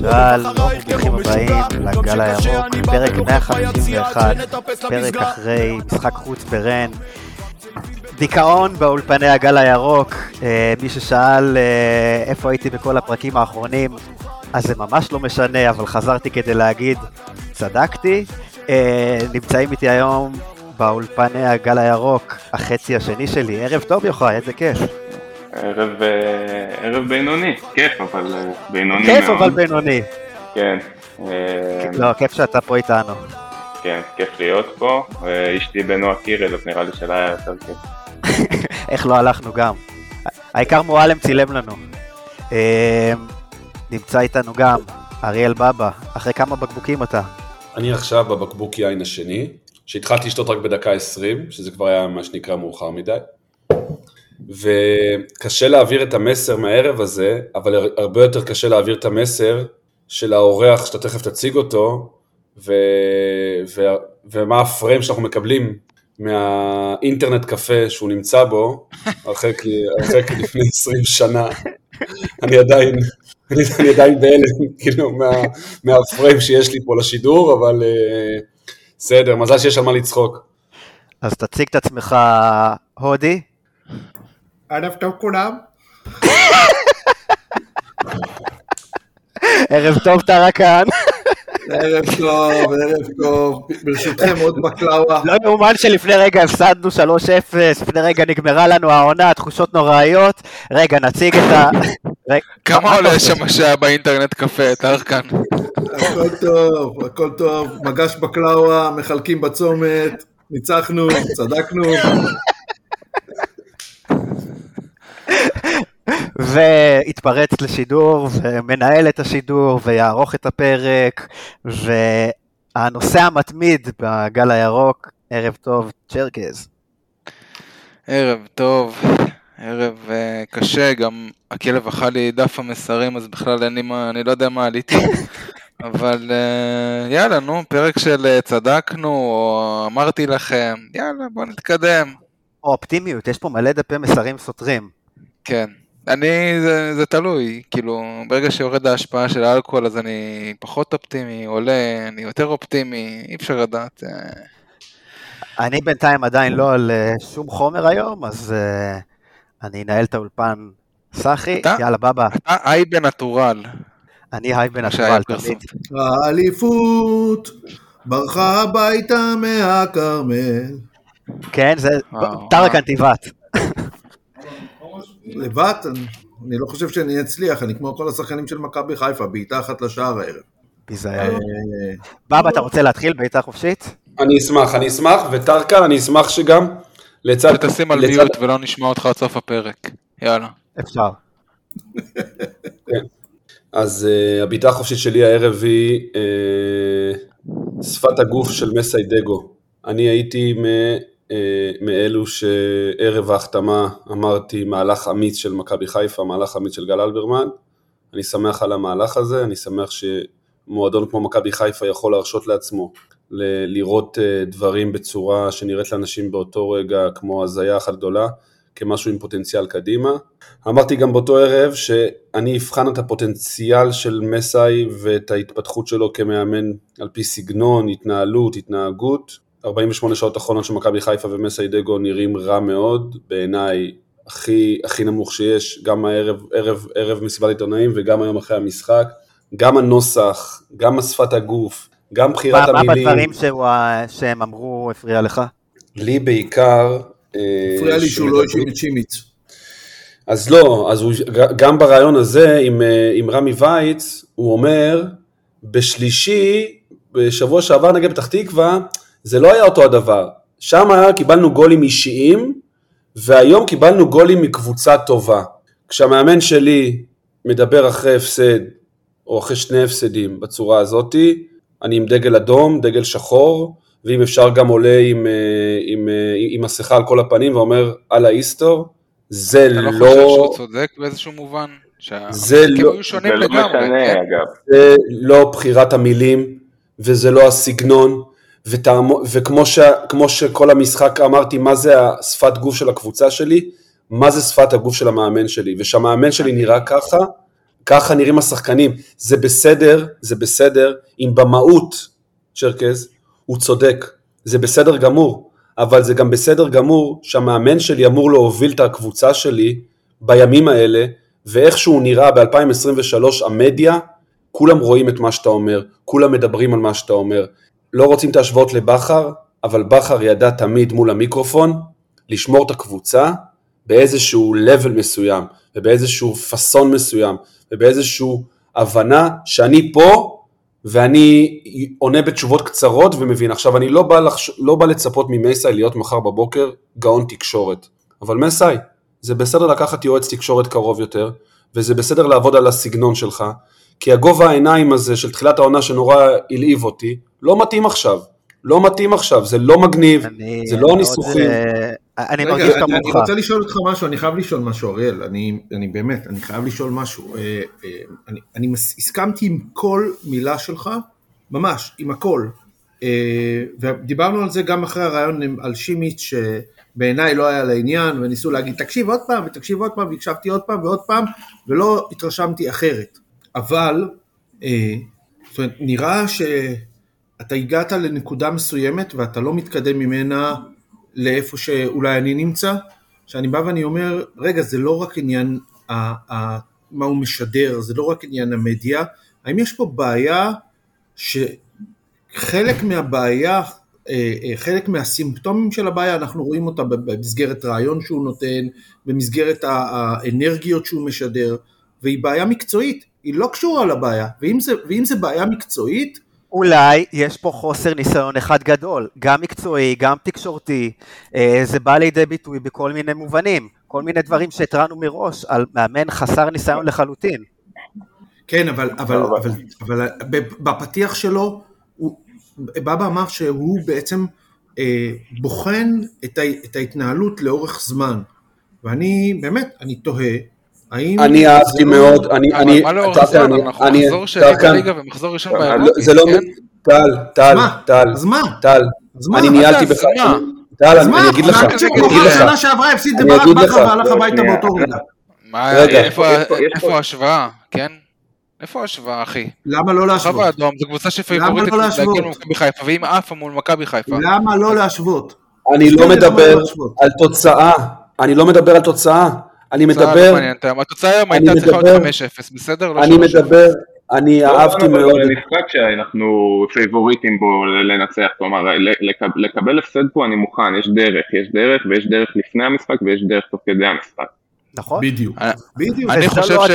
שאל, ברוכים הבאים לגל הירוק, פרק 151, פרק אחרי משחק חוץ ברן. דיכאון באולפני הגל הירוק, אה, מי ששאל אה, איפה הייתי בכל הפרקים האחרונים, אז זה ממש לא משנה, אבל חזרתי כדי להגיד, צדקתי. אה, נמצאים איתי היום באולפני הגל הירוק, החצי השני שלי. ערב טוב יוחאי, איזה כיף. ערב, אה, ערב בינוני, כיף אבל אה, בינוני כיף מאוד. אבל בינוני. כן, אה, לא, כיף שאתה פה איתנו. כן, כיף להיות פה. אשתי בנועה קירל, אז נראה לי שלה היה יותר כיף. איך לא הלכנו גם. העיקר מועלם צילם לנו. נמצא איתנו גם אריאל בבא, אחרי כמה בקבוקים אתה? אני עכשיו בבקבוק יין השני, שהתחלתי לשתות רק בדקה 20, שזה כבר היה מה שנקרא מאוחר מדי. וקשה להעביר את המסר מהערב הזה, אבל הרבה יותר קשה להעביר את המסר של האורח שאתה תכף תציג אותו, ו... ו... ומה הפריים שאנחנו מקבלים מהאינטרנט קפה שהוא נמצא בו, הרחק, הרחק לפני 20 שנה. אני עדיין, אני, עדיין בהלם, כאילו, מה, מהפריים שיש לי פה לשידור, אבל אה, בסדר, מזל שיש על מה לצחוק. אז תציג את עצמך הודי. ערב טוב כולם. ערב טוב טרקן. ערב טוב, ערב טוב. ברשותכם עוד בקלאווה. לא יאומן שלפני רגע הפסדנו 3-0, לפני רגע נגמרה לנו העונה, תחושות נוראיות. רגע, נציג את ה... כמה עולה? שם שעה באינטרנט קפה, טרקן? הכל טוב, הכל טוב. מגש בקלאווה, מחלקים בצומת, ניצחנו, צדקנו. והתפרץ לשידור, ומנהל את השידור, ויערוך את הפרק, והנושא המתמיד בגל הירוק, ערב טוב, צ'רקז. ערב טוב, ערב אה, קשה, גם הכלב אכל לי דף המסרים, אז בכלל אין לי מה, אני לא יודע מה עליתי. אבל אה, יאללה, נו, פרק של אה, צדקנו, או אמרתי לכם, יאללה, בוא נתקדם. או אופטימיות, יש פה מלא דפי מסרים סותרים. כן. אני, זה, זה תלוי, כאילו, ברגע שיורד ההשפעה של האלכוהול אז אני פחות אופטימי, עולה, אני יותר אופטימי, אי אפשר לדעת. אה, אני בינתיים עדיין לא על אה, שום חומר היום, אז אה, אני אנהל את האולפן סחי, אתה? יאללה בבא, אתה היי בנטורל. אני היי פרסום. תמיד. האליפות ברחה הביתה מהכרמל. כן, זה טרקן תיבת. לבד, אני- אני לא חושב שאני אצליח, אני כמו כל השחקנים של מכבי חיפה, בעיטה אחת לשער הערב. ביזיון. אה, בבא, אתה רוצה להתחיל בעיטה חופשית? אני אשמח, אני אשמח, וטרקן, אני אשמח שגם לצד... שתשים על מיוט ולא נשמע אותך עד סוף הפרק. יאללה. אפשר. אז uh, הבעיטה החופשית שלי הערב היא uh, שפת הגוף של מסיידגו. אני הייתי מאלו שערב ההחתמה אמרתי מהלך אמיץ של מכבי חיפה, מהלך אמיץ של גל אלברמן. אני שמח על המהלך הזה, אני שמח שמועדון כמו מכבי חיפה יכול להרשות לעצמו ל- לראות uh, דברים בצורה שנראית לאנשים באותו רגע כמו הזיה אחת גדולה, כמשהו עם פוטנציאל קדימה. אמרתי גם באותו ערב שאני אבחן את הפוטנציאל של מסאי ואת ההתפתחות שלו כמאמן על פי סגנון, התנהלות, התנהגות. 48 שעות אחרונות של מכבי חיפה ומסאי דגו נראים רע מאוד, בעיניי הכי, הכי נמוך שיש, גם הערב, ערב, ערב מסיבת עיתונאים וגם היום אחרי המשחק. גם הנוסח, גם השפת הגוף, גם בחירת מה מה המילים. בדברים שהוא, שהם אמרו הפריע לך? לי בעיקר... אה, הפריע לי שהוא לא האשים את שימיץ. אז לא, אז הוא, גם ברעיון הזה עם, אה, עם רמי וייץ, הוא אומר, בשלישי, בשבוע שעבר נגד פתח תקווה, זה לא היה אותו הדבר. שם קיבלנו גולים אישיים, והיום קיבלנו גולים מקבוצה טובה. כשהמאמן שלי מדבר אחרי הפסד, או אחרי שני הפסדים בצורה הזאתי, אני עם דגל אדום, דגל שחור, ואם אפשר גם עולה עם, אה, עם, אה, עם מסכה על כל הפנים ואומר, אללה איסטור, זה אתה לא לא, חושב שהוא צודק באיזשהו מובן? זה לא- היו שונים זה לא לגמרי. משנה כן? אגב. זה לא בחירת המילים, וזה לא הסגנון, ותעמו, וכמו ש, שכל המשחק אמרתי, מה זה השפת גוף של הקבוצה שלי, מה זה שפת הגוף של המאמן שלי, ושהמאמן שלי נראה ככה, ככה נראים השחקנים. זה בסדר, זה בסדר, אם במהות, צ'רקז, הוא צודק. זה בסדר גמור, אבל זה גם בסדר גמור שהמאמן שלי אמור להוביל את הקבוצה שלי בימים האלה, ואיך שהוא נראה ב-2023, המדיה, כולם רואים את מה שאתה אומר, כולם מדברים על מה שאתה אומר. לא רוצים את ההשוואות לבכר, אבל בכר ידע תמיד מול המיקרופון לשמור את הקבוצה באיזשהו level מסוים, ובאיזשהו פאסון מסוים, ובאיזשהו הבנה שאני פה ואני עונה בתשובות קצרות ומבין. עכשיו, אני לא בא, לחש... לא בא לצפות ממסאי להיות מחר בבוקר גאון תקשורת, אבל מסאי, זה בסדר לקחת יועץ תקשורת קרוב יותר, וזה בסדר לעבוד על הסגנון שלך, כי הגובה העיניים הזה של תחילת העונה שנורא הלהיב אותי, לא מתאים עכשיו. לא מתאים עכשיו, זה לא מגניב, אני, זה לא ניסוחים. אה, אני רגע, מרגיש כמוך. אני רוצה לשאול אותך משהו, אני חייב לשאול משהו, אריאל, אני, אני באמת, אני חייב לשאול משהו. אה, אה, אני, אני הסכמתי עם כל מילה שלך, ממש, עם הכל. ודיברנו על זה גם אחרי הרעיון על שימיץ', שבעיניי לא היה לעניין, וניסו להגיד, תקשיב עוד פעם, ותקשיב עוד פעם, והקשבתי עוד פעם ועוד פעם, ולא התרשמתי אחרת. אבל, זאת אומרת, נראה ש... אתה הגעת לנקודה מסוימת ואתה לא מתקדם ממנה לאיפה שאולי אני נמצא, שאני בא ואני אומר, רגע, זה לא רק עניין ה, ה, מה הוא משדר, זה לא רק עניין המדיה, האם יש פה בעיה שחלק מהבעיה, אה, אה, חלק מהסימפטומים של הבעיה, אנחנו רואים אותה במסגרת רעיון שהוא נותן, במסגרת האנרגיות שהוא משדר, והיא בעיה מקצועית, היא לא קשורה לבעיה, ואם זה, ואם זה בעיה מקצועית, אולי יש פה חוסר ניסיון אחד גדול, גם מקצועי, גם תקשורתי, אה, זה בא לידי ביטוי בכל מיני מובנים, כל מיני דברים שהתרענו מראש על מאמן חסר ניסיון לחלוטין. כן, אבל, אבל, אבל, אבל בפתיח שלו, הוא, בבא אמר שהוא בעצם אה, בוחן את, ה, את ההתנהלות לאורך זמן, ואני באמת, אני תוהה, האם... אני אהבתי לא- מאוד, אני... אבל מה לאורך זמן? אנחנו מחזור שני בליגה ומחזור ראשון לא, באירופי, זה לא... כן? טל, טל, טל, אז מה? טל, אני ניהלתי בך... טל, אני אגיד לך, אני אגיד לך. שנה שעברה הפסיד לברק בכר והלך הביתה באותו רגע. איפה ההשוואה, כן? איפה ההשוואה, אחי? למה לא להשוות? כוכב האדום זו קבוצה שפייבוריטית לא להגיע מול מכבי חיפה, ואם עפה מול מכבי חיפה. למה לא להשוות? אני לא מדבר על תוצאה, אני לא מדבר על תוצאה. אני מדבר... התוצאה היום הייתה צריכה להיות 5-0, בסדר? לא אני מדבר, אני לא, אהבתי מאוד. זה משחק שאנחנו פייבוריטים בו לנצח, כלומר לקבל הפסד פה אני מוכן, יש דרך, יש דרך ויש דרך לפני המשחק ויש דרך תוך כדי המשחק. נכון. בדיוק. בדיוק. אני חושב לא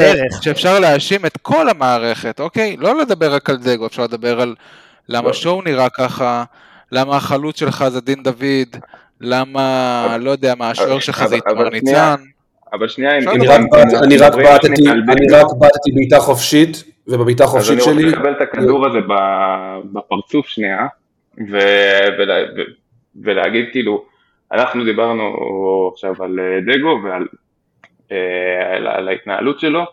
שאפשר להאשים את כל המערכת, אוקיי? לא לדבר רק על דגו, אפשר לדבר על למה לא. שואו נראה ככה, למה החלוץ שלך זה דין דוד, למה, לא יודע מה, השוער שלך זה איתמר ניצן. אבל שנייה, אם... אני רק בעטתי בעיטה חופשית, ובבעיטה החופשית שלי... אז אני רוצה לקבל את הכדור הזה בפרצוף שנייה, ולהגיד כאילו, אנחנו דיברנו עכשיו על אה, דגו ועל אה, ההתנהלות שלו,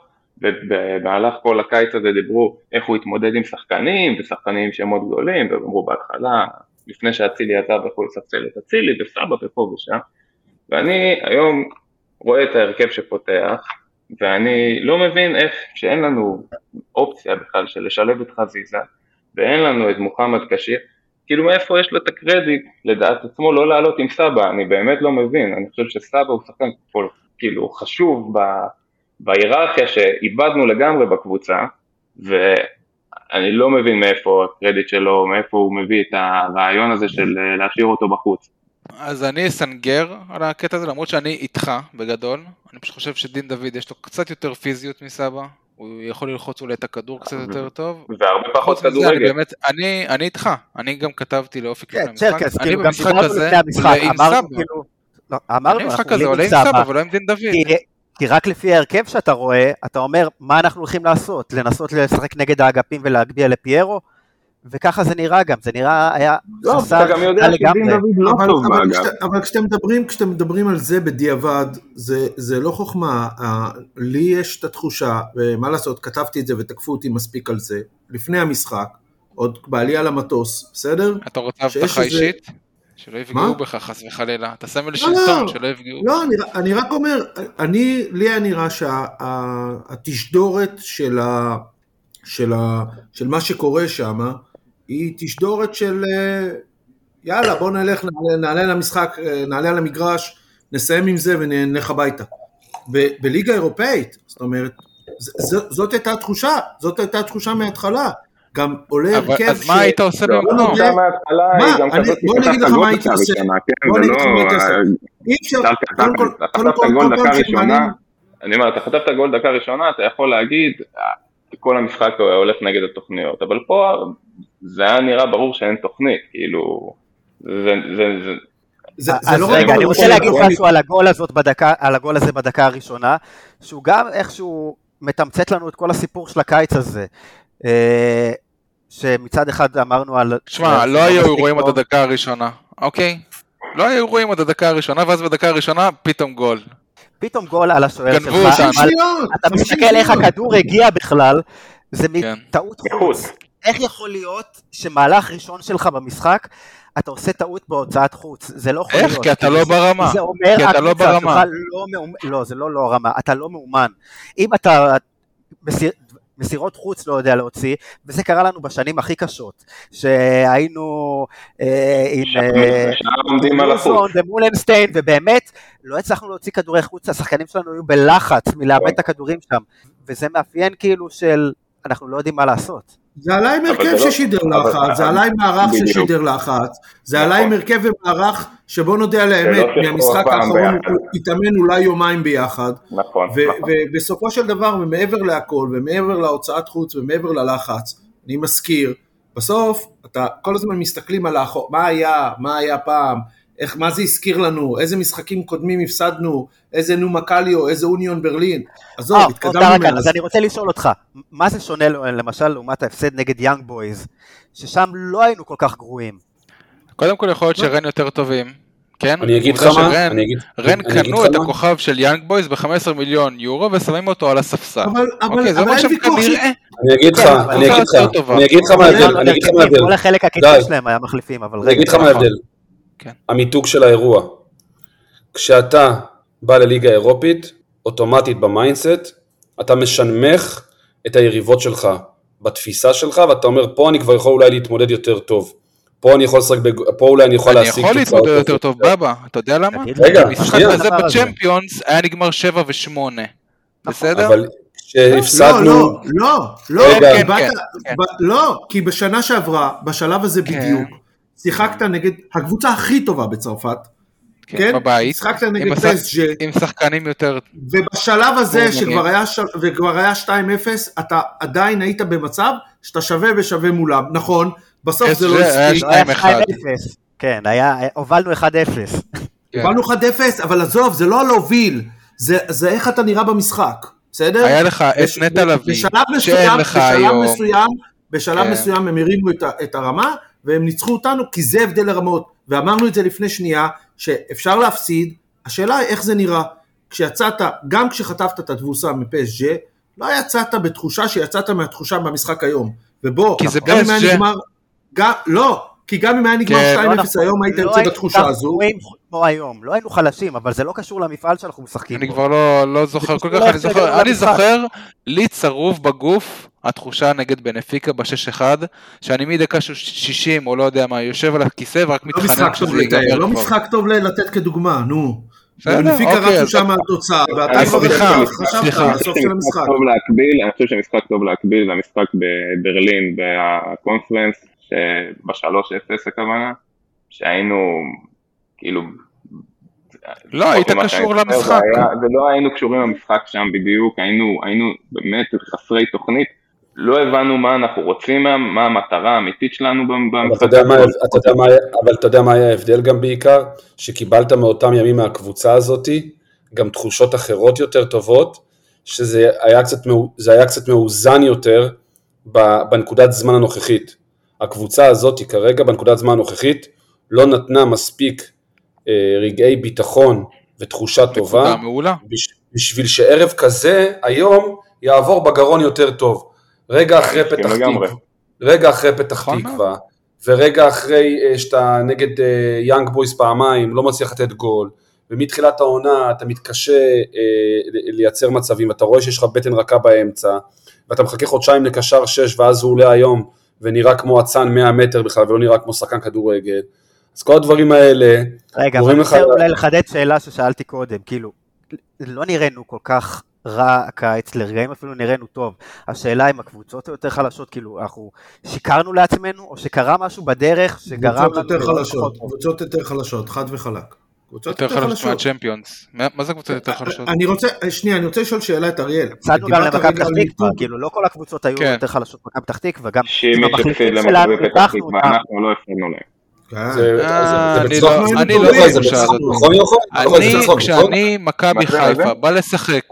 ובמהלך כל הקיץ הזה דיברו איך הוא התמודד עם שחקנים, ושחקנים שמות גדולים, ואמרו בהתחלה, לפני שאצילי עזב, איך הוא לספסל את אצילי, וסבא ופה ושם, ואני היום רואה את ההרכב שפותח, ואני לא מבין איך שאין לנו אופציה בכלל של לשלב את חזיזה, ואין לנו את מוחמד כשיר, כאילו מאיפה יש לו את הקרדיט לדעת עצמו לא לעלות עם סבא, אני באמת לא מבין, אני חושב שסבא הוא שחקן כאילו חשוב ב, בהיררכיה שאיבדנו לגמרי בקבוצה, ואני לא מבין מאיפה הקרדיט שלו, מאיפה הוא מביא את הרעיון הזה של להשאיר אותו בחוץ. אז אני אסנגר על הקטע הזה, למרות שאני איתך בגדול. אני פשוט חושב שדין דוד יש לו קצת יותר פיזיות מסבא. הוא יכול ללחוץ אולי את הכדור קצת יותר טוב. והרבה פחות כדורגל. אני, אני איתך, אני גם כתבתי לאופי כן, צ'רקס, כאילו לפני המשחק, אמרנו כאילו, לא, אמרנו, אנחנו עולים עם סבא, אבל לא עם דין דוד. כי רק לפי ההרכב שאתה רואה, אתה אומר, מה אנחנו הולכים לעשות? לנסות לשחק נגד האגפים ולהגביה לפיירו? וככה זה נראה גם, זה נראה היה לא, חסר אתה גם יודע שדין דוד לא אבל, טוב אבל, כשאת, אבל כשאתם מדברים, כשאתם מדברים על זה בדיעבד, זה, זה לא חוכמה, לי יש את התחושה, ומה לעשות, כתבתי את זה ותקפו אותי מספיק על זה, לפני המשחק, עוד בעלייה למטוס, בסדר? אתה רוצה הבטחה אישית? שלא יפגעו בך חס וחלילה. אתה סמל לא, שלטון, לא. שלא יפגעו. לא, אני, אני רק אומר, אני, לי היה נראה שהתשדורת של, ה, של, ה, של מה שקורה שם, היא תשדורת של אה, יאללה בוא נלך, נעלה, נעלה למשחק, אה, נעלה על המגרש, נסיים עם זה ונלך הביתה. ב, בליגה אירופאית, זאת אומרת, ז, ז, זאת הייתה התחושה, זאת הייתה התחושה מההתחלה. גם עולה הרכב אז מה היית עושה לא, במקום? לא, התחושה מההתחלה מה? היא גם אני- כזאת, בוא אני אגיד לך מה הייתי עושה. כן, בוא אגיד לך מה הייתי. עושה. אי אפשר, אתה קודם כל, קודם חטפת כל, גול כל פעם שמעלים, אני אומר, אתה חטפת גול דקה ראשונה, אתה יכול להגיד, "אה, כל המשחק הולך נגד התוכניות, אבל פה זה היה נראה ברור שאין תוכנית, כאילו, זה, זה, זה, זה, זה אז לא רגע, אני רוצה להגיד. משהו על הגול הזאת בדקה, על הגול הזה בדקה הראשונה, שהוא גם איכשהו מתמצת לנו את כל הסיפור של הקיץ הזה. אה, שמצד אחד אמרנו על... שמע, על- לא היו אירועים עד. הדקה הראשונה, אוקיי? לא היו אירועים עד הדקה הראשונה, ואז בדקה הראשונה פתאום גול. פתאום גול על השוער גנבו שלך, אותנו. 50 שניות, אתה 50 מסתכל איך. הכדור הגיע בכלל, זה כן. מטעות. חוץ. איך יכול להיות שמהלך ראשון שלך במשחק, אתה עושה טעות בהוצאת חוץ? זה לא יכול איך? להיות. כי אתה לא ברמה. זה אומר כי אתה לא ברמה. לא מאומן, לא, זה לא לא רמה, אתה לא מאומן. אם אתה מסיר, מסירות חוץ לא יודע להוציא, וזה קרה לנו בשנים הכי קשות, שהיינו אה, עם... אה, שעה עומדים על החוץ. ומולנשטיין, ובאמת לא הצלחנו להוציא כדורי חוץ, השחקנים שלנו היו בלחץ מלאבד נכון. את הכדורים שם, וזה מאפיין כאילו של אנחנו לא יודעים מה לעשות. זה עלה עם הרכב לא- ששידר לחץ, זה עלה עם מערך. ששידר לחץ, זה נכון. עלה עם הרכב ומערך שבוא נודה על האמת, שיחקו מהמשחק האחרון. הוא התאמן אולי יומיים ביחד, נכון, נכון. ובסופו של דבר, ומעבר להכל, ומעבר להוצאת חוץ, ומעבר ללחץ, אני מזכיר, בסוף אתה כל הזמן מסתכלים על האחור, מה היה, מה היה פעם, איך, מה זה הזכיר לנו, איזה משחקים קודמים הפסדנו, איזה נומה קאליו, איזה אוניון ברלין, עזוב, אה, התקדמנו מאז. אז אני רוצה לשאול אותך, מה זה שונה למשל לעומת ההפסד נגד יאנג בויז, ששם לא היינו כל כך גרועים. קודם כל יכול להיות שרן יותר טובים, כן? אני אגיד לך מה, שרן- אני אגיד רן אני אגיד קנו לך את. הכוכב של יאנג בויז ב-15 מיליון יורו ושמים אותו על הספסל. אבל, אבל, אוקיי, אבל אין ויכוח ש... כנראה... אני אגיד לך, כן, אני אגיד לך. אני אגיד לך מה ההבדל, לא, אני אגיד לך מה ההבדל. כל החלק די. שלהם היה מחליפים, אבל אני. אגיד לך מה נכון. ההבדל. כן. המיתוג של האירוע. כשאתה בא לליגה האירופית, אוטומטית ב mindset, אתה משנמך את היריבות שלך בתפיסה שלך, ואתה אומר, פה אני כבר יכול אולי להתמודד יותר טוב. פה אני יכול לשחק, בג- פה אולי אני יכול אני להשיג יכול להתמודד יותר טוב, בבא, אתה יודע למה? רגע, לי, המשחק שנייה. הזה. בצ'מפיונס היה נגמר 7 ו-8. בסדר? אבל כשהפסדנו, לא, לא, לא, באת- כן, כן. ב- לא, כי בשנה שעברה, בשלב הזה כן. בדיוק, שיחקת נגד הקבוצה הכי טובה בצרפת, כן? בבית. שיחקת נגד פסג'ה, עם שחקנים יותר... ובשלב הזה שכבר. היה ש- וכבר היה 2-0, אתה עדיין היית במצב שאתה שווה ושווה מולם, נכון, בסוף זה לא הספיק, היה 2-1. 2-0. כן, היה, הובלנו 1-0. כן. קיבלנו 1-0, אבל עזוב, זה לא להוביל, זה זה איך אתה נראה במשחק, בסדר? היה לך את נטע לביא, בשלב שאין מסוים, לך בשלב היום. מסוים, בשלב כן. מסוים הם הרימו את הרמה והם ניצחו אותנו כי זה הבדל הרמות ואמרנו את זה לפני שנייה שאפשר להפסיד, השאלה היא איך זה נראה. כשיצאת, גם כשחטפת את התבוסה מפסג'ה לא יצאת בתחושה שיצאת מהתחושה במשחק היום. ובוא, כי זה גם אם היה. נגמר, גם, לא, כי גם אם היה נגמר כן, 2-0 לא נכון. היום היית לא יוצא בתחושה הזו כמו היום, לא היינו חלשים, אבל זה לא קשור למפעל שאנחנו משחקים אני בו. כבר לא, לא זוכר כל כך, אני זוכר, אני. זוכר לי צרוב בגוף התחושה נגד בנפיקה ב-6-1, שאני מדקה ש- 60 או לא יודע מה, יושב על הכיסא ורק לא מתחנן משחק טוב שזה לתאר, ייגמר לא כבר. משחק טוב לתת כדוגמה, נו. בנפיקה אוקיי, רצו שם ואתה אני כבר סליחה, סליחה. אני חושב הסוף של שמשחק המשחק. טוב להקביל, אני זה המשחק בברלין בקונפרנס, ב-3-0 הכוונה, שהיינו כאילו... לא, היית קשור למשחק. זה היה- ולא היינו קשורים למשחק שם בדיוק, היינו, היינו באמת חסרי תוכנית, לא הבנו מה אנחנו רוצים, מה- מה המטרה האמיתית שלנו במשחק. אבל אתה יודע מה היה ההבדל גם בעיקר? שקיבלת מאותם ימים מהקבוצה הזאתי גם תחושות אחרות יותר טובות, שזה היה קצת, היה קצת מאוזן יותר ב- בנקודת זמן הנוכחית. הקבוצה הזאתי כרגע בנקודת זמן הנוכחית לא נתנה מספיק אה, רגעי ביטחון ותחושה טובה. בש- בשביל שערב כזה היום יעבור בגרון יותר טוב. רגע אחרי מסכים פתח. תקווה, רגע אחרי פתח נכון תקווה, ורגע אחרי אה, שאתה נגד יאנג בויס פעמיים, לא מצליח לתת גול, ומתחילת העונה אתה מתקשה לייצר מצבים, אתה רואה שיש לך בטן רכה באמצע, ואתה מחכה חודשיים לקשר 6 ואז הוא עולה היום ונראה כמו אצן 100 מטר בכלל ולא נראה כמו שחקן כדורגל. אז כל הדברים האלה רגע, אבל אני רוצה אולי לחדד שאלה ששאלתי קודם, כאילו, לא נראינו כל כך רע הקיץ, לרגעים אפילו נראינו טוב. השאלה אם הקבוצות היותר חלשות, כאילו, אנחנו שיקרנו לעצמנו, או שקרה משהו בדרך שגרם לנו... קבוצות יותר חלשות, קבוצות יותר חלשות, חד וחלק. קבוצות יותר חלשות מהצ'מפיונס. מה זה קבוצות יותר חלשות? אני רוצה, שנייה, אני רוצה לשאול שאלה את אריאל. הפסדנו גם למכבי פתח תקווה, כאילו לא כל הקבוצות היו כן. יותר חלשות ממכבי פתח תקווה, גם עם המחליפים שלנו. אנחנו לא הפרנו להם. אני, כשאני מכבי חיפה בא לשחק,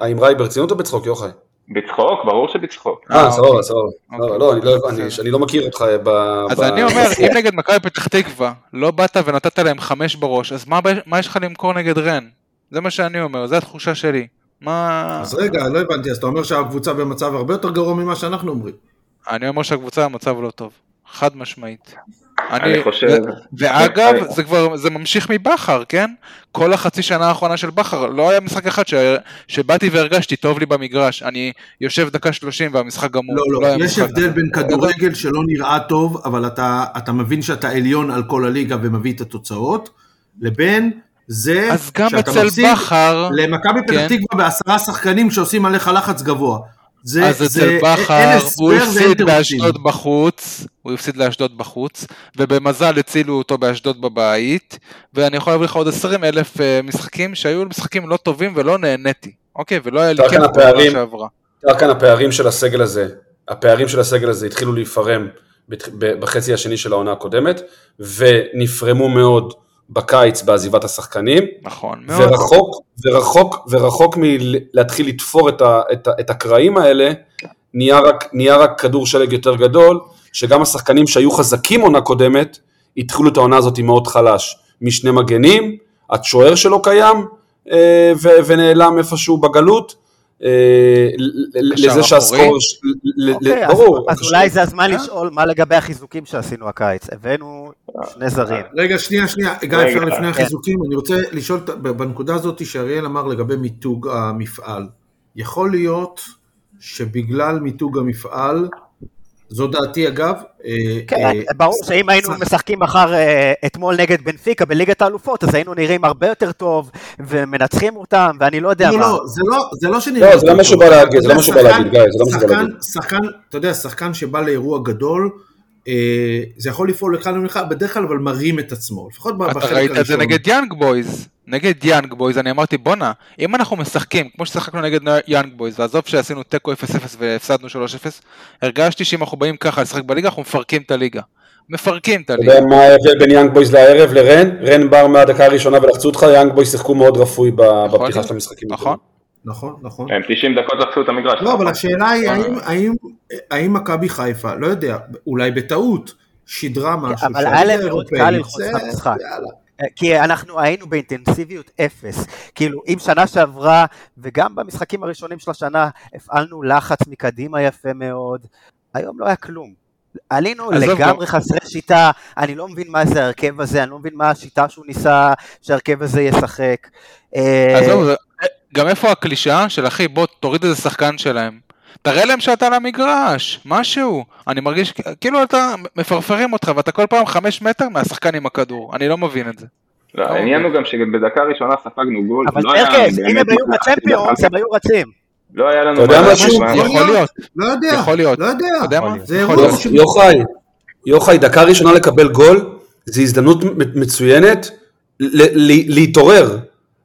האמרה היא ברצינות או בצחוק יוחאי? בצחוק, ברור שבצחוק. אה, סבבה, סבבה. אוקיי. לא, אני לא מכיר אותך ב... אז אני אומר, אם נגד מכבי פתח תקווה לא באת ונתת להם חמש בראש, אז מה יש לך למכור נגד רן? זה מה שאני אומר, זו התחושה שלי. מה... אז רגע, לא הבנתי, אז אתה אומר שהקבוצה במצב הרבה יותר גרוע ממה שאנחנו אומרים. אני אומר שהקבוצה במצב לא טוב. חד משמעית. אני, אני חושב... ואגב, אני... זה כבר, זה ממשיך מבכר, כן? כל החצי שנה האחרונה של בכר, לא היה משחק אחד ש... שבאתי והרגשתי טוב לי במגרש, אני יושב דקה שלושים והמשחק גמור. לא, לא, לא יש הבדל בין כדורגל שלא נראה טוב, אבל אתה, אתה מבין שאתה עליון על כל הליגה ומביא את התוצאות, לבין זה שאתה מפסיד למכבי פתח כן? תקווה בעשרה שחקנים שעושים עליך לחץ גבוה. זה, אז אצל בכר הוא הפסיד לאשדוד בחוץ, הוא הפסיד לאשדוד בחוץ, ובמזל הצילו אותו באשדוד בבית, ואני יכול להביא לך עוד 20 אלף אה, משחקים שהיו משחקים לא טובים ולא נהניתי, אוקיי? ולא היה לי כיף בעונה שעברה. תראה כאן הפערים של הסגל הזה, הפערים של הסגל הזה התחילו להיפרם בחצי השני של העונה הקודמת, ונפרמו מאוד בקיץ בעזיבת השחקנים. נכון, מאוד. ורחוק, ורחוק, ורחוק מלהתחיל לתפור את, ה, את, ה, את הקרעים האלה, נהיה רק, נהיה רק כדור שלג יותר גדול, שגם השחקנים שהיו חזקים עונה קודמת, התחילו את העונה הזאת מאוד חלש. משני מגנים, הצ'וער שלו קיים, אה, ונעלם איפשהו בגלות, לזה שהסקור, אוקיי, ברור. אז אולי זה הזמן לשאול מה לגבי החיזוקים שעשינו הקיץ, הבאנו שני זרים. רגע, שנייה, שנייה, גיא, אפשר לפני כן. החיזוקים, אני רוצה לשאול בנקודה הזאת שאריאל אמר לגבי מיתוג המפעל. יכול להיות שבגלל מיתוג המפעל, זו דעתי אגב. אה, כן, אה, ברור שאם היינו משחקים מחר אה, אתמול נגד בנפיקה בליגת האלופות, אז היינו נראים הרבה יותר טוב, ומנצחים אותם, ואני לא יודע לא, מה. לא, זה לא, זה לא שנראה... לא, זה לא מה שהוא בא להגיד, זה לא מה שהוא בא להגיד, גיא, זה לא מה שהוא בא להגיד. שחקן, אתה יודע, שחקן שבא לאירוע גדול, זה יכול לפעול לכאן ולכאן, בדרך כלל אבל מרים את עצמו, לפחות בחלק הראשון. אתה ראית את זה נגד יאנג בויז. נגד יאנג בויז אני אמרתי בואנה אם אנחנו משחקים כמו ששחקנו נגד יאנג בויז ועזוב שעשינו תיקו 0-0 והפסדנו 3-0 הרגשתי שאם אנחנו באים ככה לשחק בליגה אנחנו מפרקים את הליגה. מפרקים את הליגה. אתה יודע מה ההבדל בין יאנג בויז לרן? רן בר מהדקה הראשונה ולחצו אותך יאנג בויז שיחקו מאוד רפוי נכון, בפתיחה של המשחקים. נכון. נכון, נכון. הם 90 דקות לחצו את המגרש. לא, אבל השאלה היא האם מכבי חיפה, לא יודע, אולי בטעות, שידרה משהו. אבל היה להם מאוד קל ללחוץ את המשחק. כי אנחנו היינו באינטנסיביות אפס. כאילו, אם שנה שעברה, וגם במשחקים הראשונים של השנה, הפעלנו לחץ מקדימה יפה מאוד, היום לא היה כלום. עלינו לגמרי חסרי שיטה, אני לא מבין מה זה ההרכב הזה, אני לא מבין מה השיטה שהוא ניסה שההרכב הזה ישחק. עזוב, גם איפה הקלישאה של אחי, בוא תוריד איזה שחקן שלהם. תראה להם שאתה על המגרש, משהו. אני מרגיש כאילו אתה מפרפרים אותך ואתה כל פעם חמש מטר מהשחקן עם הכדור, אני לא מבין את זה. לא, העניין הוא גם שבדקה הראשונה ספגנו גול, אבל טרקס, אם הם היו בצ'מפיונס הם היו רצים. לא היה לנו... אתה יודע משהו? יכול להיות. לא יודע. יכול להיות. לא יודע. זה יוחאי, יוחאי, דקה ראשונה לקבל גול, זו הזדמנות מצוינת להתעורר.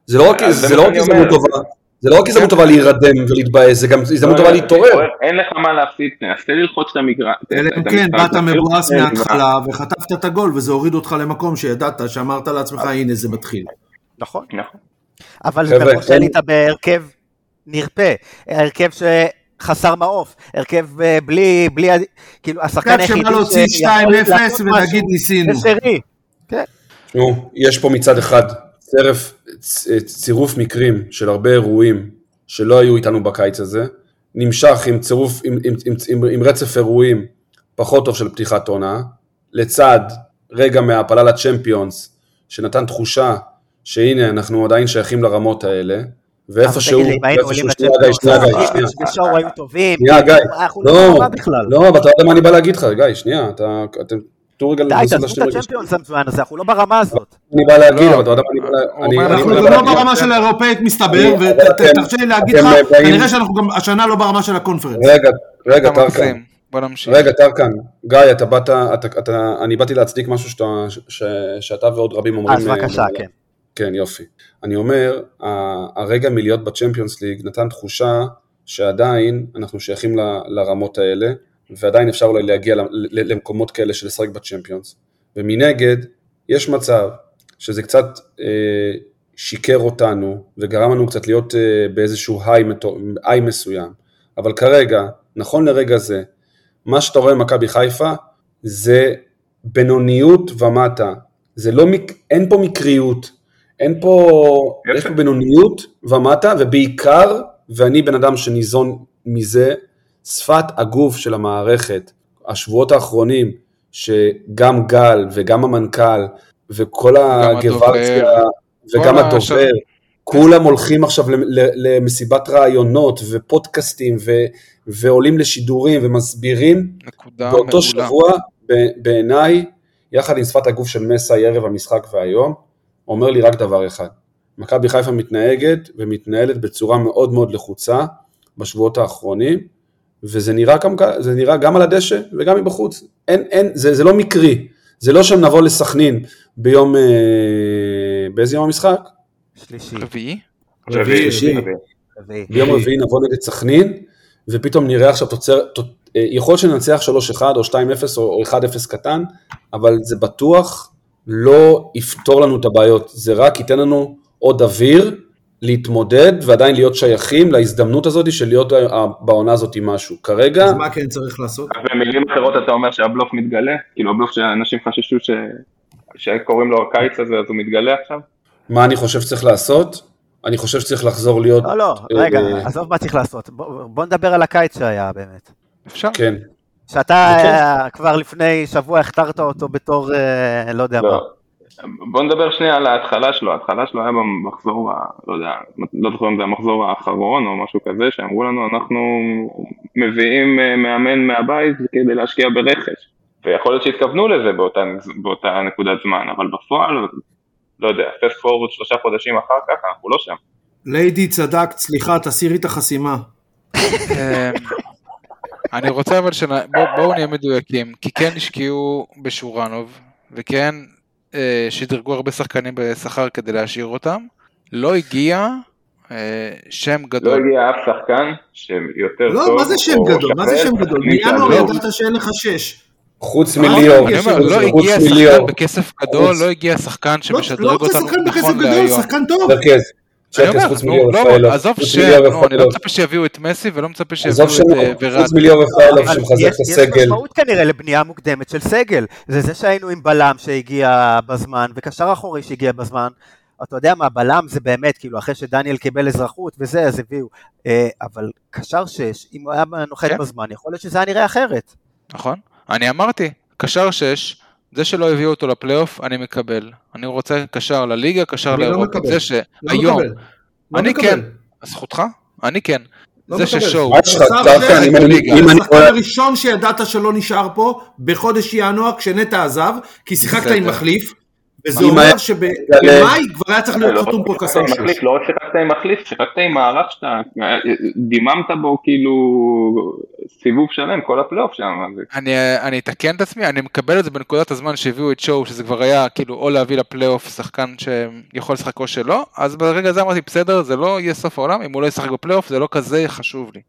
זה לא רק הזדמנות טובה. זה לא רק הזדמנות טובה להירדם ולהתבאס, זה גם הזדמנות טובה להתעורר. אין לך מה להפסיד, תנסה ללחוץ את המגרש. אלא אם כן, באת מבואס מההתחלה וחטפת את הגול וזה הוריד אותך למקום שידעת, שאמרת לעצמך, הנה זה מתחיל. נכון. נכון. אבל מראש עלית בהרכב נרפה, הרכב חסר מעוף, הרכב אה, בלי, בלי, כאילו השחקן היחידי שבא להוציא 2-0 ולהגיד ניסינו. כן. יש פה מצד אחד צירף, צירוף מקרים של הרבה אירועים שלא היו איתנו בקיץ הזה, נמשך עם צירוף, עם, עם, עם, עם, עם רצף אירועים פחות טוב של פתיחת עונה, לצד רגע מהעפלה לצ'מפיונס, שנתן תחושה שהנה אנחנו עדיין שייכים לרמות האלה, ואיפשהו, לי, אם היינו עולים שנייה גיא, שנייה גיא, שנייה, היו טובים, שנייה גיא, לא, לא. לא, אבל אתה יודע מה אני בא להגיד לך, גיא, שנייה, אתה, אתם, תנו רגע די, לנסות תעזבו להשלים את רגע. הצ'מפיונס המצוין הזה, אנחנו לא ברמה הזאת. אני בא להגיד, לא, אבל אתה יודע מה אני אנחנו לא ברמה של האירופאית מסתבר, ותרשה לי להגיד לך, כנראה שאנחנו גם השנה לא ברמה של הקונפרנס. רגע, רגע, טרקן. בוא נמשיך. רגע, טרקן, גיא, אתה באת, אני באתי להצדיק משהו שאתה, ועוד רבים אומרים. אז בבקשה, אה, כן. כן, יופי. אני אומר, הרגע מלהיות בצ'מפיונס ליג נתן תחושה שעדיין אנחנו שייכים ל- לרמות האלה, ועדיין אפשר אולי להגיע למקומות כאלה של לשחק בצ'מפיונס. ומנגד, יש מצב שזה קצת אה, שיקר אותנו, וגרם לנו קצת להיות אה, באיזשהו היי, היי מסוים. אבל כרגע, נכון לרגע זה, מה שאתה רואה במכבי חיפה זה בינוניות ומטה. זה לא, מק... אין פה מקריות, אין פה. יש פה בינוניות ומטה, ובעיקר, ואני בן אדם שניזון מזה, שפת הגוף של המערכת, השבועות האחרונים, שגם גל וגם המנכ"ל וכל הגווארציה וגם הדובר. כולם הולכים עכשיו למסיבת רעיונות ופודקאסטים ו, ועולים לשידורים ומסבירים נקודה באותו מעולה. שבוע, בעיניי, יחד עם שפת הגוף של מסי ערב המשחק והיום, אומר לי רק דבר אחד, מכבי חיפה מתנהגת ומתנהלת בצורה מאוד מאוד לחוצה בשבועות האחרונים, וזה נראה גם, זה נראה גם על הדשא וגם מבחוץ. אין, אין, זה, זה לא מקרי, זה לא שנבוא לסכנין ביום, אה, באיזה יום המשחק? שלישי, רביעי? רביעי. רביעי. רביעי. ביום רביעי נבוא נגד סכנין, ופתאום נראה עכשיו תוצר, ת- אה, יכול להיות שננצח 3-1 או 2-0 או או 1-0 קטן, אבל זה בטוח לא יפתור לנו את הבעיות, זה רק ייתן לנו עוד אוויר להתמודד ועדיין להיות שייכים להזדמנות הזאת של להיות בעונה הזאת עם משהו. כרגע, אז מה כן צריך לעשות? במילים אחרות אתה אומר שהבלוף מתגלה? כאילו הבלוף שאנשים חששו ש... שקוראים לו הקיץ הזה אז הוא מתגלה עכשיו? מה אני חושב שצריך לעשות? אני חושב שצריך לחזור להיות... לא, לא, אה, רגע, אה, עזוב מה צריך לעשות. בוא בוא נדבר על הקיץ שהיה באמת. אפשר? כן, שאתה אוקיי. אה, כבר לפני שבוע הכתרת אותו בתור, אה, לא יודע מה. בוא נדבר שנייה על ההתחלה שלו, ההתחלה שלו היה במחזור, ה- לא יודע, לא זוכר אם זה המחזור האחרון או משהו כזה, שאמרו לנו אנחנו מביאים אה, מאמן מהבית כדי להשקיע ברכש. ויכול להיות שהתכוונו לזה באותה, באותה נקודת זמן, אבל בפועל, לא יודע, פסט פורוורד שלושה חודשים אחר כך, אנחנו לא שם. ליידי צדק, סליחה, תסירי את החסימה. אמ, אני רוצה אבל שנ... בוא, בואו נהיה מדויקים, כי כן השקיעו בשורנוב, וכן שדרגו הרבה שחקנים בשכר כדי להשאיר אותם, לא הגיע אה, שם לא גדול. הגיע אף שחקן שיותר לא, טוב, מה זה שם גדול? מה זה שם גדול? מינואר. ידעת שאין לך שש. חוץ מה מליאור, לא הגיע. שחקן בכסף גדול, לא הגיע שחקן לא שמשדרג לא רוצה אותנו שחקן בכסף נכון גדול, להיום. שחקן טוב. לא, רפאלוב, עזוב נו, אני לא. מצפה שיביאו את מסי ולא מצפה עזוב שיביאו את שם, אה, ורד. חוץ מליאור רפאלוב אבל שמחזק יש- את יש הסגל. משמעות כנראה לבנייה מוקדמת של סגל. זה זה שהיינו עם בלם שהגיע בזמן, וקשר אחורי שהגיע בזמן. אתה יודע מה, בלם זה באמת, כאילו, אחרי שדניאל קיבל אזרחות וזה, אז הביאו. אה, אבל קשר שש, אם הוא היה נוחת כן. בזמן, יכול להיות שזה היה נראה אחרת. נכון? אני אמרתי, קשר 6, זה שלא הביאו אותו לפלייאוף, אני מקבל. אני רוצה קשר לליגה, קשר אני לא לאירופית. מקבל. זה לא שהיום, מקבל. לא אני מקבל. כן, זכותך, אני כן. לא זה. ששואו, השחקן. הראשון שידעת שלא נשאר פה בחודש ינואר כשנטע עזב, כי שיחקת. עם מחליף, וזה אומר שבמאי כבר היה צריך להיות לא חתום פה מחליף, שש. לא רק שיחקת עם מחליף, שיחקת עם מערך שאתה דיממת בו כאילו סיבוב שלם, כל הפלייאוף שם. אני, אני אתקן את עצמי, אני מקבל את זה בנקודת הזמן שהביאו את שואו, שזה כבר היה כאילו או להביא לפלייאוף שחקן שיכול לשחק או שלא, אז ברגע הזה אמרתי בסדר, זה לא יהיה סוף העולם, אם הוא לא ישחק בפלייאוף זה לא כזה חשוב לי.